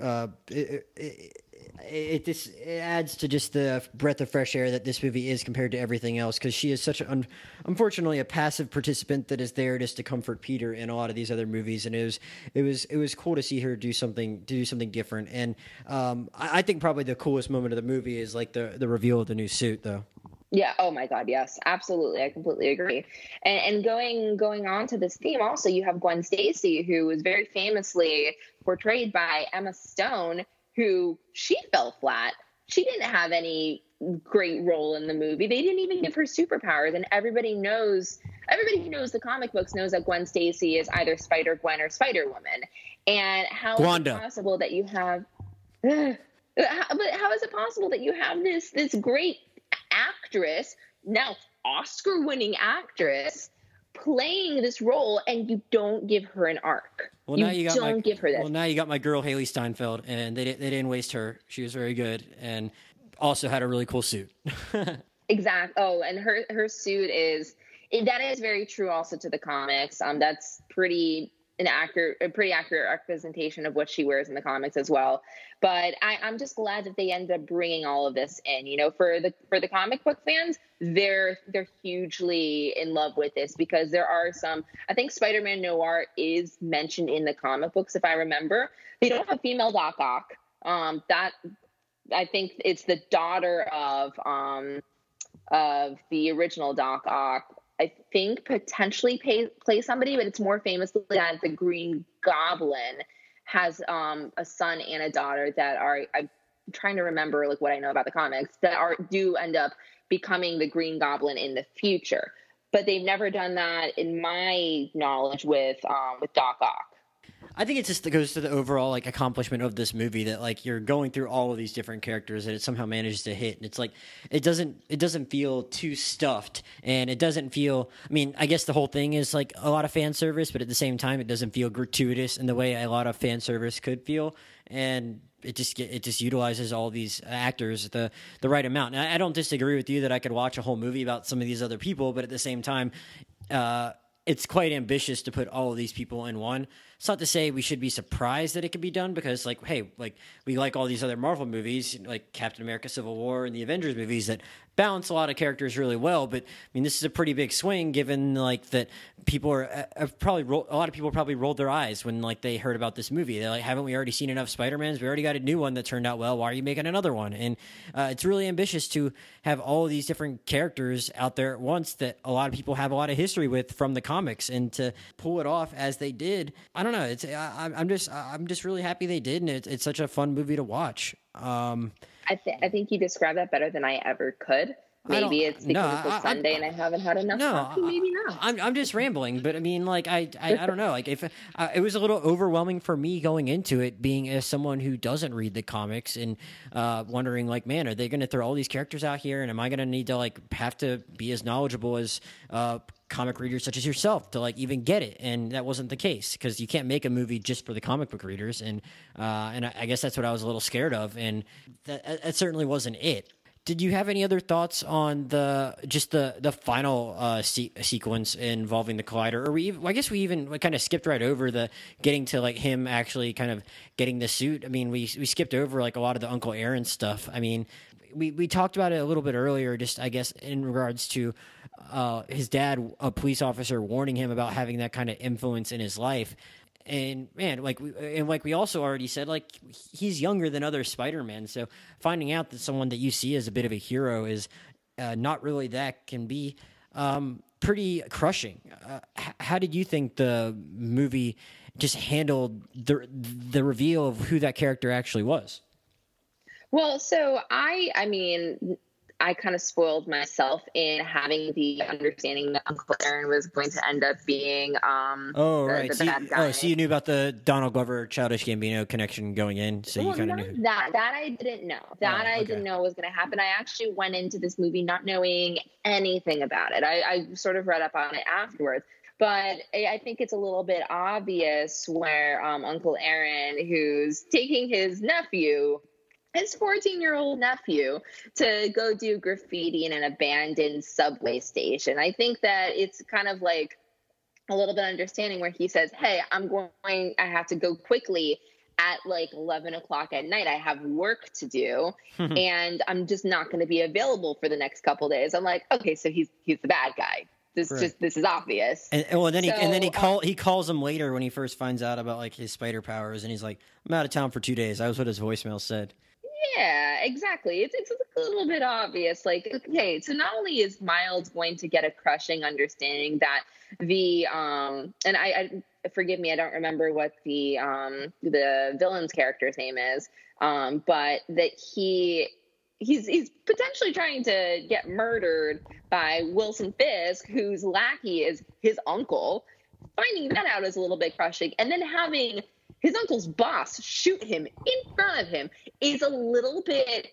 uh, it, it, this it adds to just the breath of fresh air that this movie is compared to everything else because she is such an unfortunately a passive participant that is there just to comfort Peter in a lot of these other movies and it was it was it was cool to see her do something to do something different and um, I, I think probably the coolest moment of the movie is like the the reveal of the new suit though. Yeah. Oh my God. Yes. Absolutely. I completely agree. And, and going going on to this theme, also you have Gwen Stacy, who was very famously portrayed by Emma Stone, who she fell flat. She didn't have any great role in the movie. They didn't even give her superpowers, and everybody knows. Everybody who knows the comic books knows that Gwen Stacy is either Spider Gwen or Spider Woman. And how is it possible that you have? but how is it possible that you have this this great actress, now Oscar winning actress, playing this role and you don't give her an arc. Well, you now you got don't my, give her that. Well, now you got my girl Hailee Steinfeld, and they they didn't waste her. She was very good, and also had a really cool suit. exactly. Oh, and her her suit is that is very true also to the comics. Um, that's pretty an accurate, a pretty accurate representation of what she wears in the comics as well. But I, am just glad that they ended up bringing all of this in. You know, for the for the comic book fans, they're they're hugely in love with this because there are some. I think Spider-Man Noir is mentioned in the comic books, if I remember. They don't have a female Doc Ock. Um, that I think it's the daughter of um, of the original Doc Ock I think potentially pay, play somebody, but it's more famously that the Green Goblin has um, a son and a daughter that are I'm trying to remember like what I know about the comics that are do end up becoming the Green Goblin in the future. But they've never done that in my knowledge with um, with Doc Ock. I think it just goes to the overall like accomplishment of this movie that like you're going through all of these different characters and it somehow manages to hit and it's like it doesn't it doesn't feel too stuffed and it doesn't feel I mean I guess the whole thing is like a lot of fan service but at the same time it doesn't feel gratuitous in the way a lot of fan service could feel and it just it just utilizes all these actors the the right amount. And I don't disagree with you that I could watch a whole movie about some of these other people, but at the same time, uh, it's quite ambitious to put all of these people in one. It's not to say we should be surprised that it can be done because, like, hey, like we like all these other Marvel movies, like Captain America: Civil War and the Avengers movies that balance a lot of characters really well. But I mean, this is a pretty big swing, given like that people are uh, have probably a lot of people probably rolled their eyes when like they heard about this movie. They're like, haven't we already seen enough Spider Mans? We already got a new one that turned out well. Why are you making another one? And uh, it's really ambitious to have all these different characters out there at once that a lot of people have a lot of history with from the comics, and to pull it off as they did, I don't know. It's I, am just I'm just really happy they did, and it's, it's such a fun movie to watch. Um, I, th- I think you described that better than I ever could. Maybe it's because no, it's a Sunday I, and I haven't had enough no, coffee. Maybe not. I'm, I'm just rambling, but I mean, like, I, I, I don't know. Like, if uh, it was a little overwhelming for me going into it, being as someone who doesn't read the comics and uh, wondering, like, man, are they going to throw all these characters out here, and am I going to need to like have to be as knowledgeable as uh, comic readers such as yourself to like even get it and that wasn't the case because you can't make a movie just for the comic book readers and uh, and I, I, guess that's what I was a little scared of and that, that certainly wasn't it did you have any other thoughts on the just the the final uh, se- sequence involving the collider, or we? Even, I guess we even kind of skipped right over the getting to like him actually kind of getting the suit. I mean, we we skipped over like a lot of the Uncle Aaron stuff. I mean, we we talked about it a little bit earlier, just I guess in regards to uh, his dad, a police officer, warning him about having that kind of influence in his life and man, like we and like we also already said, like he's younger than other Spider Man. So finding out that someone that you see as a bit of a hero is uh, not really that can be um, pretty crushing. Uh, h- how did you think the movie just handled the the reveal of who that character actually was? Well, so I, I mean, I kind of spoiled myself in having the understanding that Uncle Aaron was going to end up being um oh the, right the so, bad you, guy. oh, so you knew about the Donald Glover Childish Gambino connection going in so well, you kind of knew that that I didn't know. That Oh, I didn't know was going to happen. I actually went into this movie not knowing anything about it. I, I sort of read up on it afterwards. But I I think it's a little bit obvious where um, Uncle Aaron, who's taking his nephew, his 14 year old nephew, to go do graffiti in an abandoned subway station. I think that it's kind of like a little bit understanding where he says, Hey, I'm going, I have to go quickly at like 11 o'clock at night. I have work to do and I'm just not going to be available for the next couple days. I'm like, okay, so he's, he's the bad guy. This Right. just, this is obvious. And, and well, then he and then he So, uh, call he calls him later when he first finds out about like his spider powers, and he's like, "I'm out of town for two days." That was what his voicemail said. Yeah, exactly. It's it's a little bit obvious. Like, okay, so not only is Miles going to get a crushing understanding that the um, and I, I forgive me, I don't remember what the um the villain's character's name is, um, but that he he's he's potentially trying to get murdered by Wilson Fisk, whose lackey is his uncle. Finding that out is a little bit crushing, and then having his uncle's boss shoot him in front of him is a little bit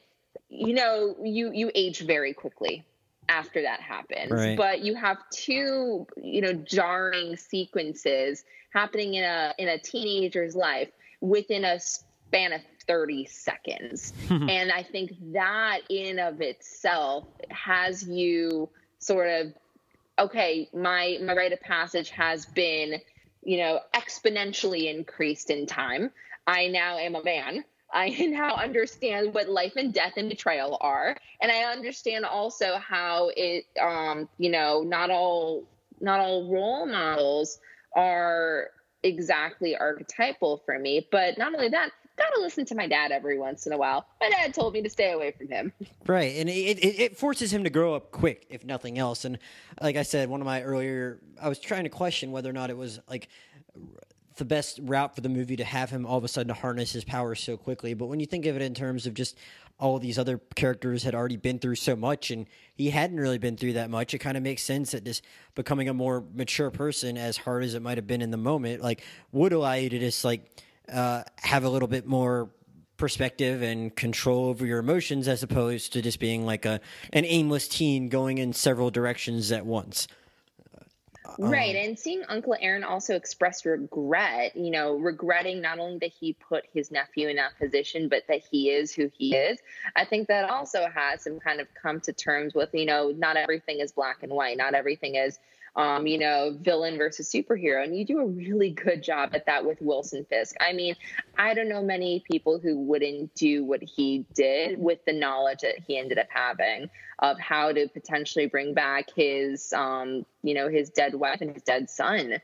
you know you you age very quickly after that happens Right. but you have two you know jarring sequences happening in a in a teenager's life within a span of 30 seconds and i think that in of itself has you sort of okay my my rite of passage has been you know exponentially increased in time. I now am a man. I now understand what life and death and betrayal are. And i understand also how it um you know not all not all role models are exactly archetypal for me. But not only that gotta listen to my dad every once in a while my dad told me to stay away from him Right, and it, it it forces him to grow up quick, if nothing else. And like I said, one of my earlier, I was trying to question whether or not it was like the best route for the movie to have him all of a sudden to harness his powers so quickly. But when you think of it in terms of just all these other characters had already been through so much, and he hadn't really been through that much, it kind of makes sense that just becoming a more mature person, as hard as it might have been in the moment, like would allow you to just like uh, have a little bit more perspective and control over your emotions as opposed to just being like a an aimless teen going in several directions at once. Right. Um, And seeing Uncle Aaron also express regret, you know, regretting not only that he put his nephew in that position, but that he is who he is. I think that also has him kind of come to terms with, you know, not everything is black and white, not everything is, um, you know, villain versus superhero. And you do a really good job at that with Wilson Fisk. I mean, I don't know many people who wouldn't do what he did with the knowledge that he ended up having of how to potentially bring back his um, you know his dead wife and his dead son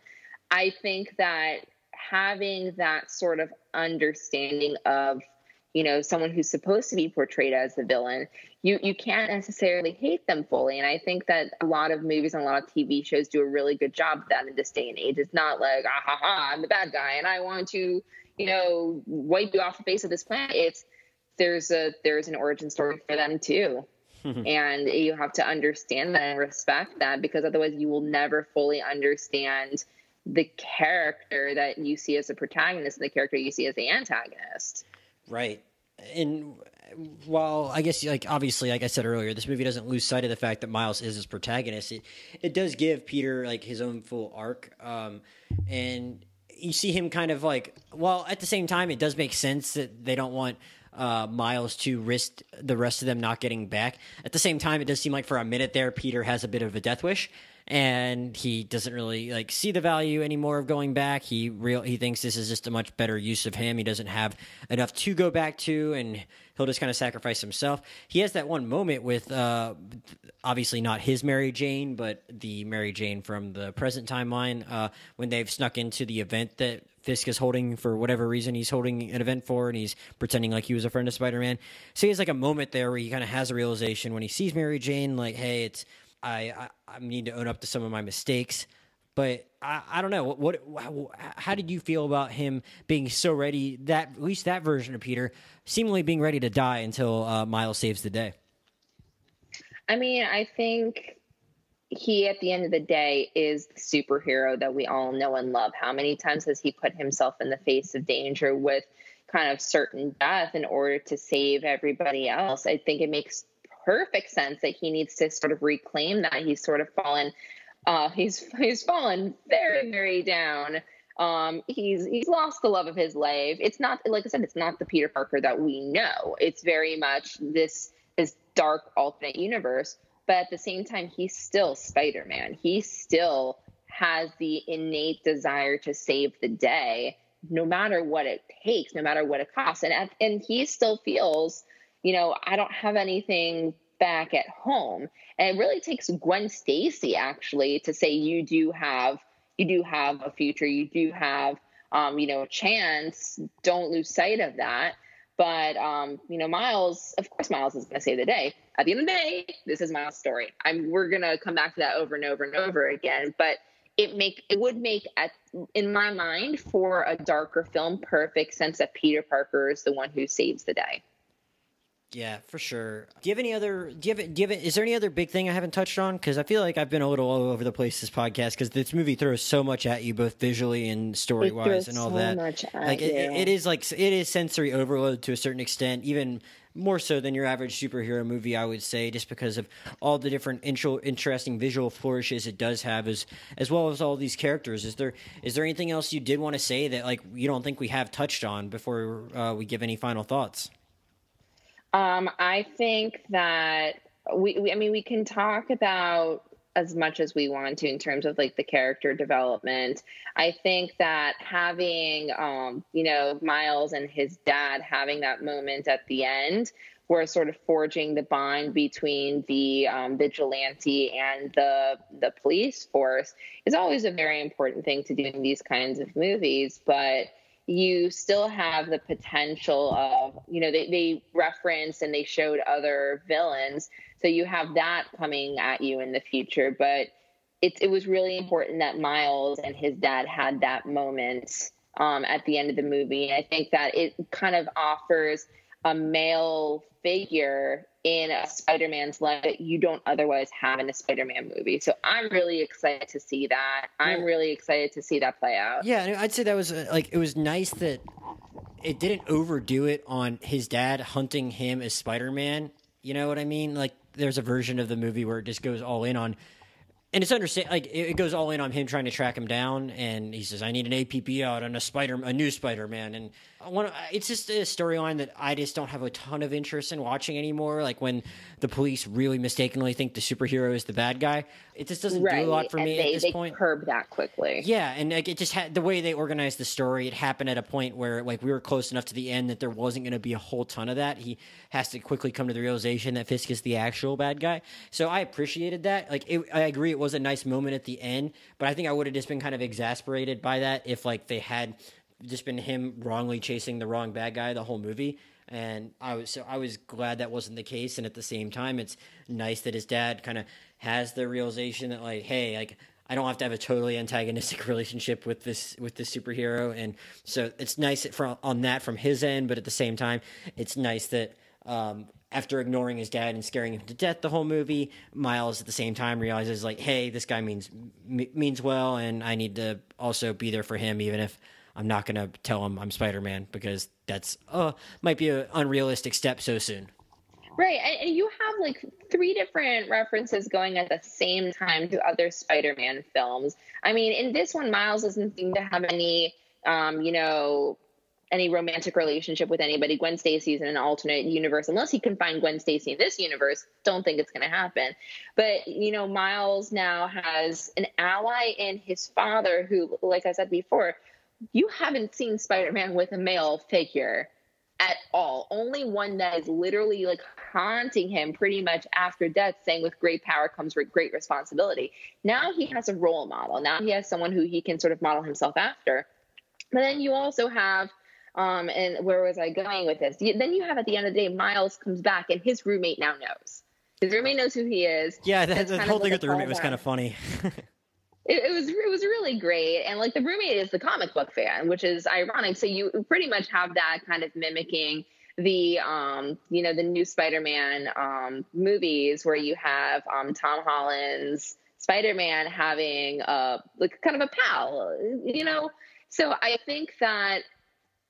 i think that having that sort of understanding of you know someone who's supposed to be portrayed as the villain you you can't necessarily hate them fully. And i think that a lot of movies and a lot of tv shows do a really good job of that in this day and age. It's not like ah ha ha i'm the bad guy and i want to you know wipe you off the face of this planet. It's there's a there's an origin story for them too. And you have to understand that and respect that because otherwise you will never fully understand the character that you see as a protagonist and the character you see as the antagonist. Right. And while I guess like obviously like I said earlier, this movie doesn't lose sight of the fact that Miles is his protagonist. It it does give Peter like his own full arc. Um and you see him kind of like well at the same time it does make sense that they don't want uh, Miles to risk the rest of them not getting back. At the same time, it does seem like for a minute there, Peter has a bit of a death wish, and he doesn't really like see the value anymore of going back. He real he thinks this is just a much better use of him. He doesn't have enough to go back to, and he'll just kind of sacrifice himself. He has that one moment with uh, obviously not his Mary Jane, but the Mary Jane from the present timeline uh, when they've snuck into the event that Fisk is holding for whatever reason he's holding an event for, and he's pretending like he was a friend of Spider Man. So he has like a moment there where he kind of has a realization when he sees Mary Jane, like, hey, it's I, I I need to own up to some of my mistakes. But I, I don't know what, what how did you feel about him being so ready that at least that version of Peter seemingly being ready to die until uh, Miles saves the day. I mean, I think he at the end of the day is the superhero that we all know and love. How many times has he put himself in the face of danger with kind of certain death in order to save everybody else? I think it makes perfect sense that he needs to sort of reclaim that. He's sort of fallen uh, he's he's fallen very very down. Um, he's he's lost the love of his life. It's not like I said, it's not the Peter Parker that we know. It's very much this this dark alternate universe but at the same time, he's still Spider Man. He still has the innate desire to save the day, no matter what it takes, no matter what it costs. And and he still feels, you know, I don't have anything back at home. And it really takes Gwen Stacy actually to say you do have you do have a future, you do have um, you know, a chance. Don't lose sight of that. But um, you know, Miles, of course, Miles is going to save the day. At the end of the day, this is Miles' story. I'm we're going to come back to that over and over and over again. But it make it would make at in my mind for a darker film perfect sense that Peter Parker is the one who saves the day. Yeah, for sure. Do you have any other? Do you have? Do you have? Is there any other big thing I haven't touched on? Because I feel like I've been a little all over the place this podcast because this movie throws so much at you, both visually and story wise, and all so that. like it, it is like it is sensory overload to a certain extent, even more so than your average superhero movie, I would say, just because of all the different intro, interesting visual flourishes it does have, as as well as all these characters. Is there is there anything else you did want to say that like you don't think we have touched on before uh, we give any final thoughts? Um, I think that we, we, I mean, we can talk about as much as we want to in terms of like the character development. I think that having, um, you know, Miles and his dad having that moment at the end where sort of forging the bond between the um, vigilante and the the police force is always a very important thing to do in these kinds of movies, but you still have the potential of, you know, they, they referenced and they showed other villains. So you have that coming at you in the future. But it, it was really important that Miles and his dad had that moment um, at the end of the movie. And I think that it kind of offers a male figure in a Spider-Man's life that you don't otherwise have in a Spider-Man movie. So I'm really excited to see that. I'm really excited to see that play out. Yeah, I'd say that was uh, like it was nice that it didn't overdo it on his dad hunting him as Spider-Man. You know what I mean? Like there's a version of the movie where it just goes all in on and it's understand like it goes all in on him trying to track him down, and he says, "I need an APB out on a Spider, a new Spider Man," and one, uh, it's just a storyline that I just don't have a ton of interest in watching anymore. Like when the police really mistakenly think the superhero is the bad guy, it just doesn't right. do a lot for and me they, at this they point. Curb that quickly. Yeah, and like it just had the way they organized the story. It happened at a point where like we were close enough to the end that there wasn't going to be a whole ton of that. He has to quickly come to the realization that Fisk is the actual bad guy. So I appreciated that. Like it, I agree, it was a nice moment at the end, but I think I would have just been kind of exasperated by that if like they had just been him wrongly chasing the wrong bad guy the whole movie. And I was so I was glad that wasn't the case. And at the same time, it's nice that his dad kind of has the realization that like, hey, like I don't have to have a totally antagonistic relationship with this with this superhero, and so it's nice from on that from his end. But at the same time, it's nice that um, after ignoring his dad and scaring him to death the whole movie, Miles at the same time realizes like, hey, this guy means m- means well, and I need to also be there for him, even if I'm not going to tell him I'm Spider Man because that's uh might be an unrealistic step so soon. Right, and you have like three different references going at the same time to other Spider-Man films. I mean, in this one, Miles doesn't seem to have any, um, you know, any romantic relationship with anybody. Gwen Stacy's in an alternate universe, unless he can find Gwen Stacy in this universe. Don't think it's going to happen. But you know, Miles now has an ally in his father, who, like I said before, you haven't seen Spider Man with a male figure at all. Only one that is literally like haunting him pretty much after death, saying, with great power comes great responsibility. Now he has a role model. Now he has someone who he can sort of model himself after. But then you also have, um, and where was I going with this? Then you have at the end of the day, Miles comes back and his roommate now knows. His roommate knows who he is. Yeah, the, the whole thing with the roommate was kind of funny. it, it, was it was really great. And like the roommate is the comic book fan which is ironic. So you pretty much have that kind of mimicking the um you know the new spider-man um movies where you have um tom holland's spider-man having a like kind of a pal you know? So i think that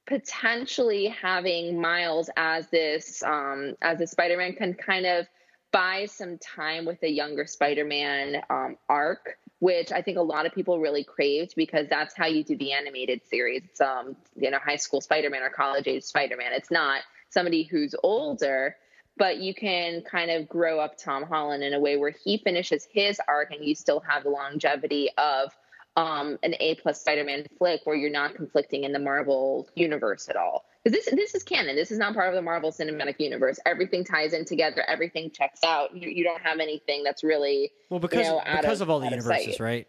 potentially having miles as this um as a spider-man can kind of buy some time with a younger spider-man um arc which I think a lot of people really craved because that's how you do the animated series. It's um, you know, high school Spider-Man or college age Spider-Man. It's not somebody who's older, but you can kind of grow up Tom Holland in a way where he finishes his arc and you still have the longevity of um, an A plus Spider-Man flick where you're not conflicting in the Marvel universe at all. Because this this is canon. This is not part of the Marvel Cinematic Universe. Everything ties in together. Everything checks out. You, you don't have anything that's really well because you know, because of, of all the universes, right?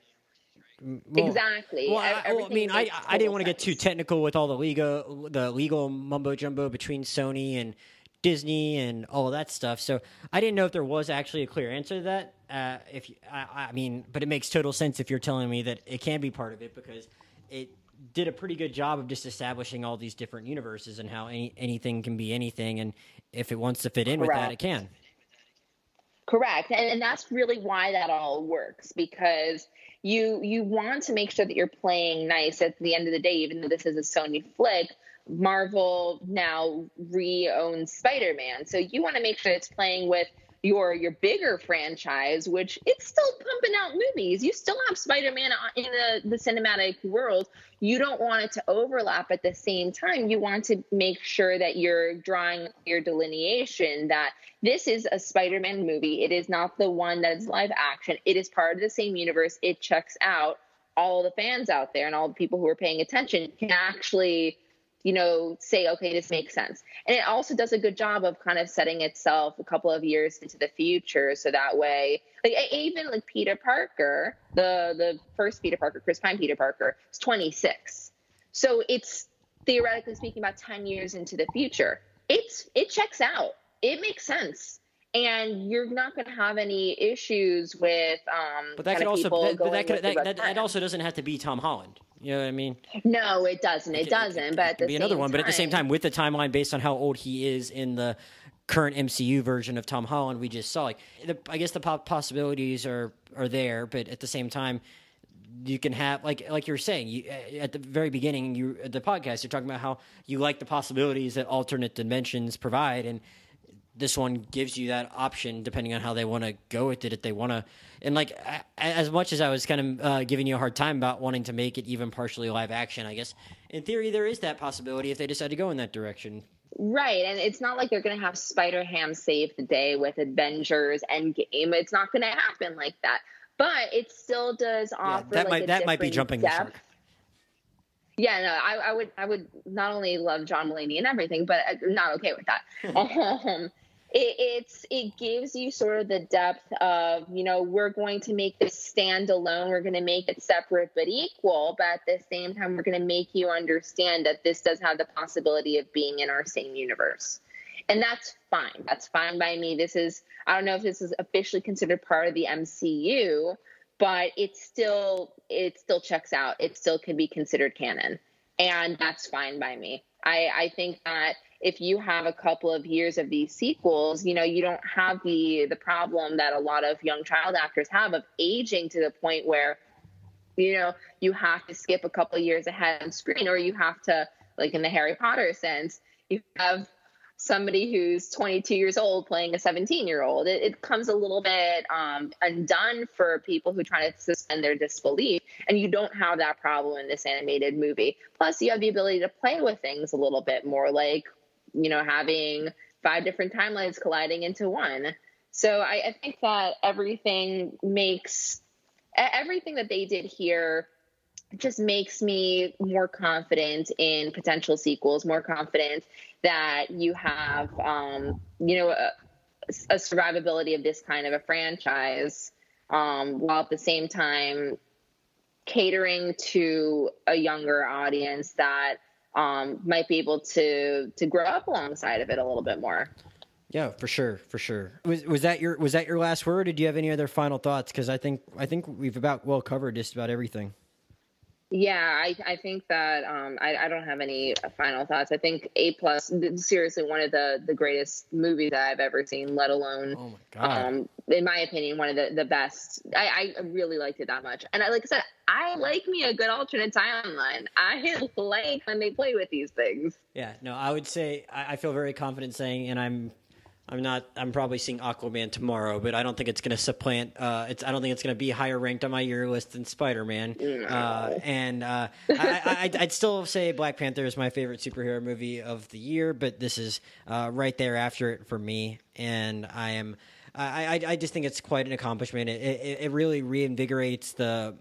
Well, exactly. Well, I, well, I mean, I, I didn't want to get too technical with all the legal the legal mumbo jumbo between Sony and Disney and all of that stuff. So I didn't know if there was actually a clear answer to that. Uh, if I, I mean, but it makes total sense if you're telling me that it can be part of it because it did a pretty good job of just establishing all these different universes and how any, anything can be anything, and if it wants to fit in Correct. with that, it can. Correct, and, and that's really why that all works because you you want to make sure that you're playing nice at the end of the day, even though this is a Sony flick. Marvel now re-owns Spider-Man, so you want to make sure it's playing with your your bigger franchise, which it's still pumping out movies. You still have Spider-Man in the, the cinematic world. You don't want it to overlap at the same time. You want to make sure that you're drawing your delineation that this is a Spider-Man movie. It is not the one that is live action. It is part of the same universe. It checks out. All the fans out there and all the people who are paying attention can actually you know, say, okay, this makes sense. And it also does a good job of kind of setting itself a couple of years into the future. So that way, like even like Peter Parker, the the first Peter Parker, Chris Pine Peter Parker, is 26. So it's theoretically speaking about 10 years into the future. It's it checks out. It makes sense and you're not going to have any issues with um but that could also that, but that, could, that, that, that, also doesn't have to be tom holland you know what i mean? No it doesn't. It, it doesn't it, but it, be another one time, but at the same time with the timeline based on how old he is in the current mcu version of tom holland we just saw like the, i guess the possibilities are are there but at the same time you can have like like you were saying you, at the very beginning you the podcast you're talking about how you like the possibilities that alternate dimensions provide and this one gives you that option depending on how they want to go with it if they want to and like as much as i was kind of uh, giving you a hard time about wanting to make it even partially live action i guess in theory there is that possibility if they decide to go in that direction right and it's not like they're going to have spider ham save the day with avengers endgame it's not going to happen like that but it still does offer yeah, that like might that might be jumping depth. the shark yeah, no, I, I, would, I would not only love John Mulaney and everything, but I'm not okay with that. um, it, it's it gives you sort of the depth of you know we're going to make this stand alone. We're going to make it separate but equal but at the same time we're going to make you understand that this does have the possibility of being in our same universe. And that's fine. That's fine by me. This is i don't know if this is officially considered part of the mcu but it still it still checks out. It still can be considered canon. And that's fine by me. I i think that if you have a couple of years of these sequels, you know, you don't have the the problem that a lot of young child actors have of aging to the point where, you know, you have to skip a couple years ahead on screen, or you have to, like in the Harry Potter sense, you have somebody who's 22 years old playing a 17 year old. It, it, comes a little bit um, undone for people who try to suspend their disbelief. And you don't have that problem in this animated movie. Plus, you have the ability to play with things a little bit more, like you know, having five different timelines colliding into one. So I, I think that everything makes everything that they did here just makes me more confident in potential sequels, more confident that you have, um, you know, a, a, survivability of this kind of a franchise, um, while at the same time catering to a younger audience that um, might be able to to grow up alongside of it a little bit more. Yeah, for sure, for sure. Was was that your was that your last word? Or did you have any other final thoughts? Because I think I think we've about well covered just about everything. Yeah, I, I think that um, I, I don't have any final thoughts. I think A plus seriously one of the the greatest movies that I've ever seen. Let alone, oh my god, um, in my opinion, one of the the best. I, I really liked it that much, and I, like I said, I like me a good alternate timeline. I like when they play with these things. Yeah, no, I would say I, I feel very confident saying, and I'm I'm not. I'm probably seeing Aquaman tomorrow, but I don't think it's going to supplant. Uh, it's. I don't think it's going to be higher ranked on my year list than Spider Man. No. Uh, and uh, I, would still say Black Panther is my favorite superhero movie of the year, but this is uh, right there after it for me. And I am. I, I, I just think it's quite an accomplishment. It, it, it really reinvigorates the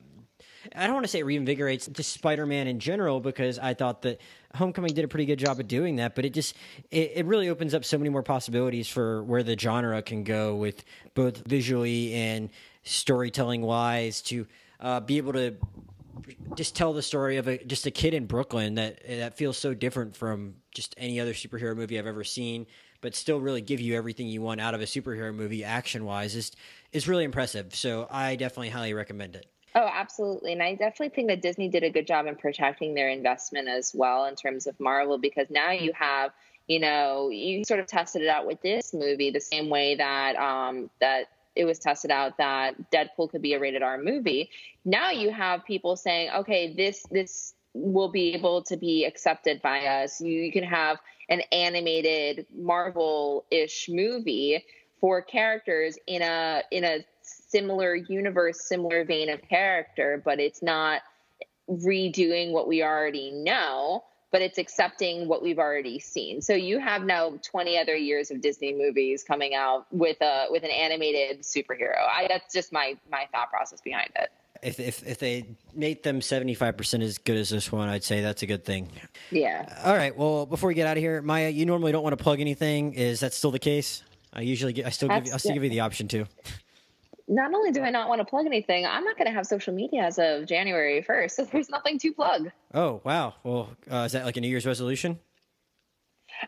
I don't want to say reinvigorates just Spider-Man in general because I thought that Homecoming did a pretty good job of doing that, but it just it, it really opens up so many more possibilities for where the genre can go with both visually and storytelling wise to uh, be able to just tell the story of a just a kid in Brooklyn that that feels so different from just any other superhero movie I've ever seen, but still really give you everything you want out of a superhero movie action wise is is really impressive. So I definitely highly recommend it. Oh, absolutely. And I definitely think that Disney did a good job in protecting their investment as well in terms of Marvel because now you have, you know, you sort of tested it out with this movie the same way that um that it was tested out that Deadpool could be a rated R movie. Now you have people saying, okay, this this will be able to be accepted by us. You, you can have an animated Marvel-ish movie for characters in a in a similar universe, similar vein of character, but it's not redoing what we already know, but it's accepting what we've already seen. So you have now 20 other years of Disney movies coming out with a with an animated superhero. I, that's just my my thought process behind it. If, if, if they made them 75% as good as this one, I'd say that's a good thing. Yeah. All right. Well, before we get out of here, Maya, you normally don't want to plug anything. Is that still the case? I usually get, I still that's, give I still give you the option to not only do I not want to plug anything, I'm not going to have social media as of January 1st. So there's nothing to plug. Oh, wow. Well, uh, is that like a New Year's resolution?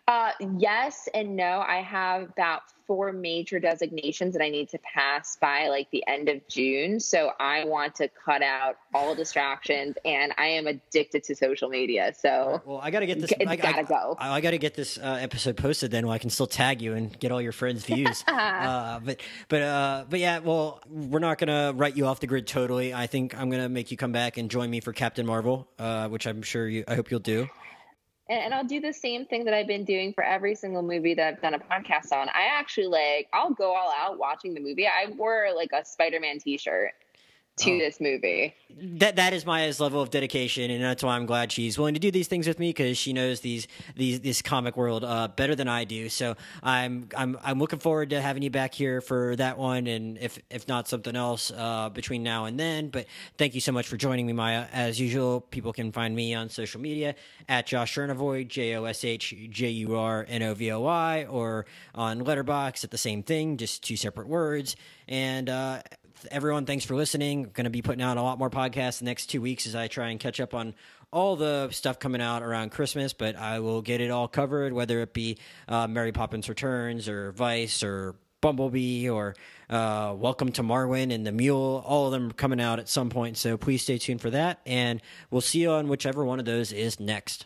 Uh, yes and no. I have about four major designations that I need to pass by like the end of June. So I want to cut out all distractions, and I am addicted to social media. So well, I got to get this. It's I, gotta I, go. I, I got to get this uh, episode posted then, while I can still tag you and get all your friends' views. uh, but but uh, but yeah, well, we're not gonna write you off the grid totally. I think I'm gonna make you come back and join me for Captain Marvel, uh, which I'm sure you. I hope you'll do and, and, I'll do the same thing that I've been doing for every single movie that I've done a podcast on. I actually like I'll go all out watching the movie. I wore like a Spider-Man t-shirt to oh. this movie. That that is Maya's level of dedication, and that's why I'm glad she's willing to do these things with me because she knows these these this comic world uh, better than I do. So I'm I'm I'm looking forward to having you back here for that one, and if if not something else uh, between now and then. But thank you so much for joining me, Maya. As usual, people can find me on social media at Josh Jurnovoy, J O S H J U R N O V O Y, or on Letterboxd at the same thing, just two separate words. And uh, everyone, thanks for listening. Going to be putting out a lot more podcasts the next two weeks as I try and catch up on all the stuff coming out around Christmas, but I will get it all covered, whether it be uh, Mary Poppins Returns or Vice or Bumblebee or uh, Welcome to Marwen and The Mule. All of them coming out at some point. So please stay tuned for that. And we'll see you on whichever one of those is next.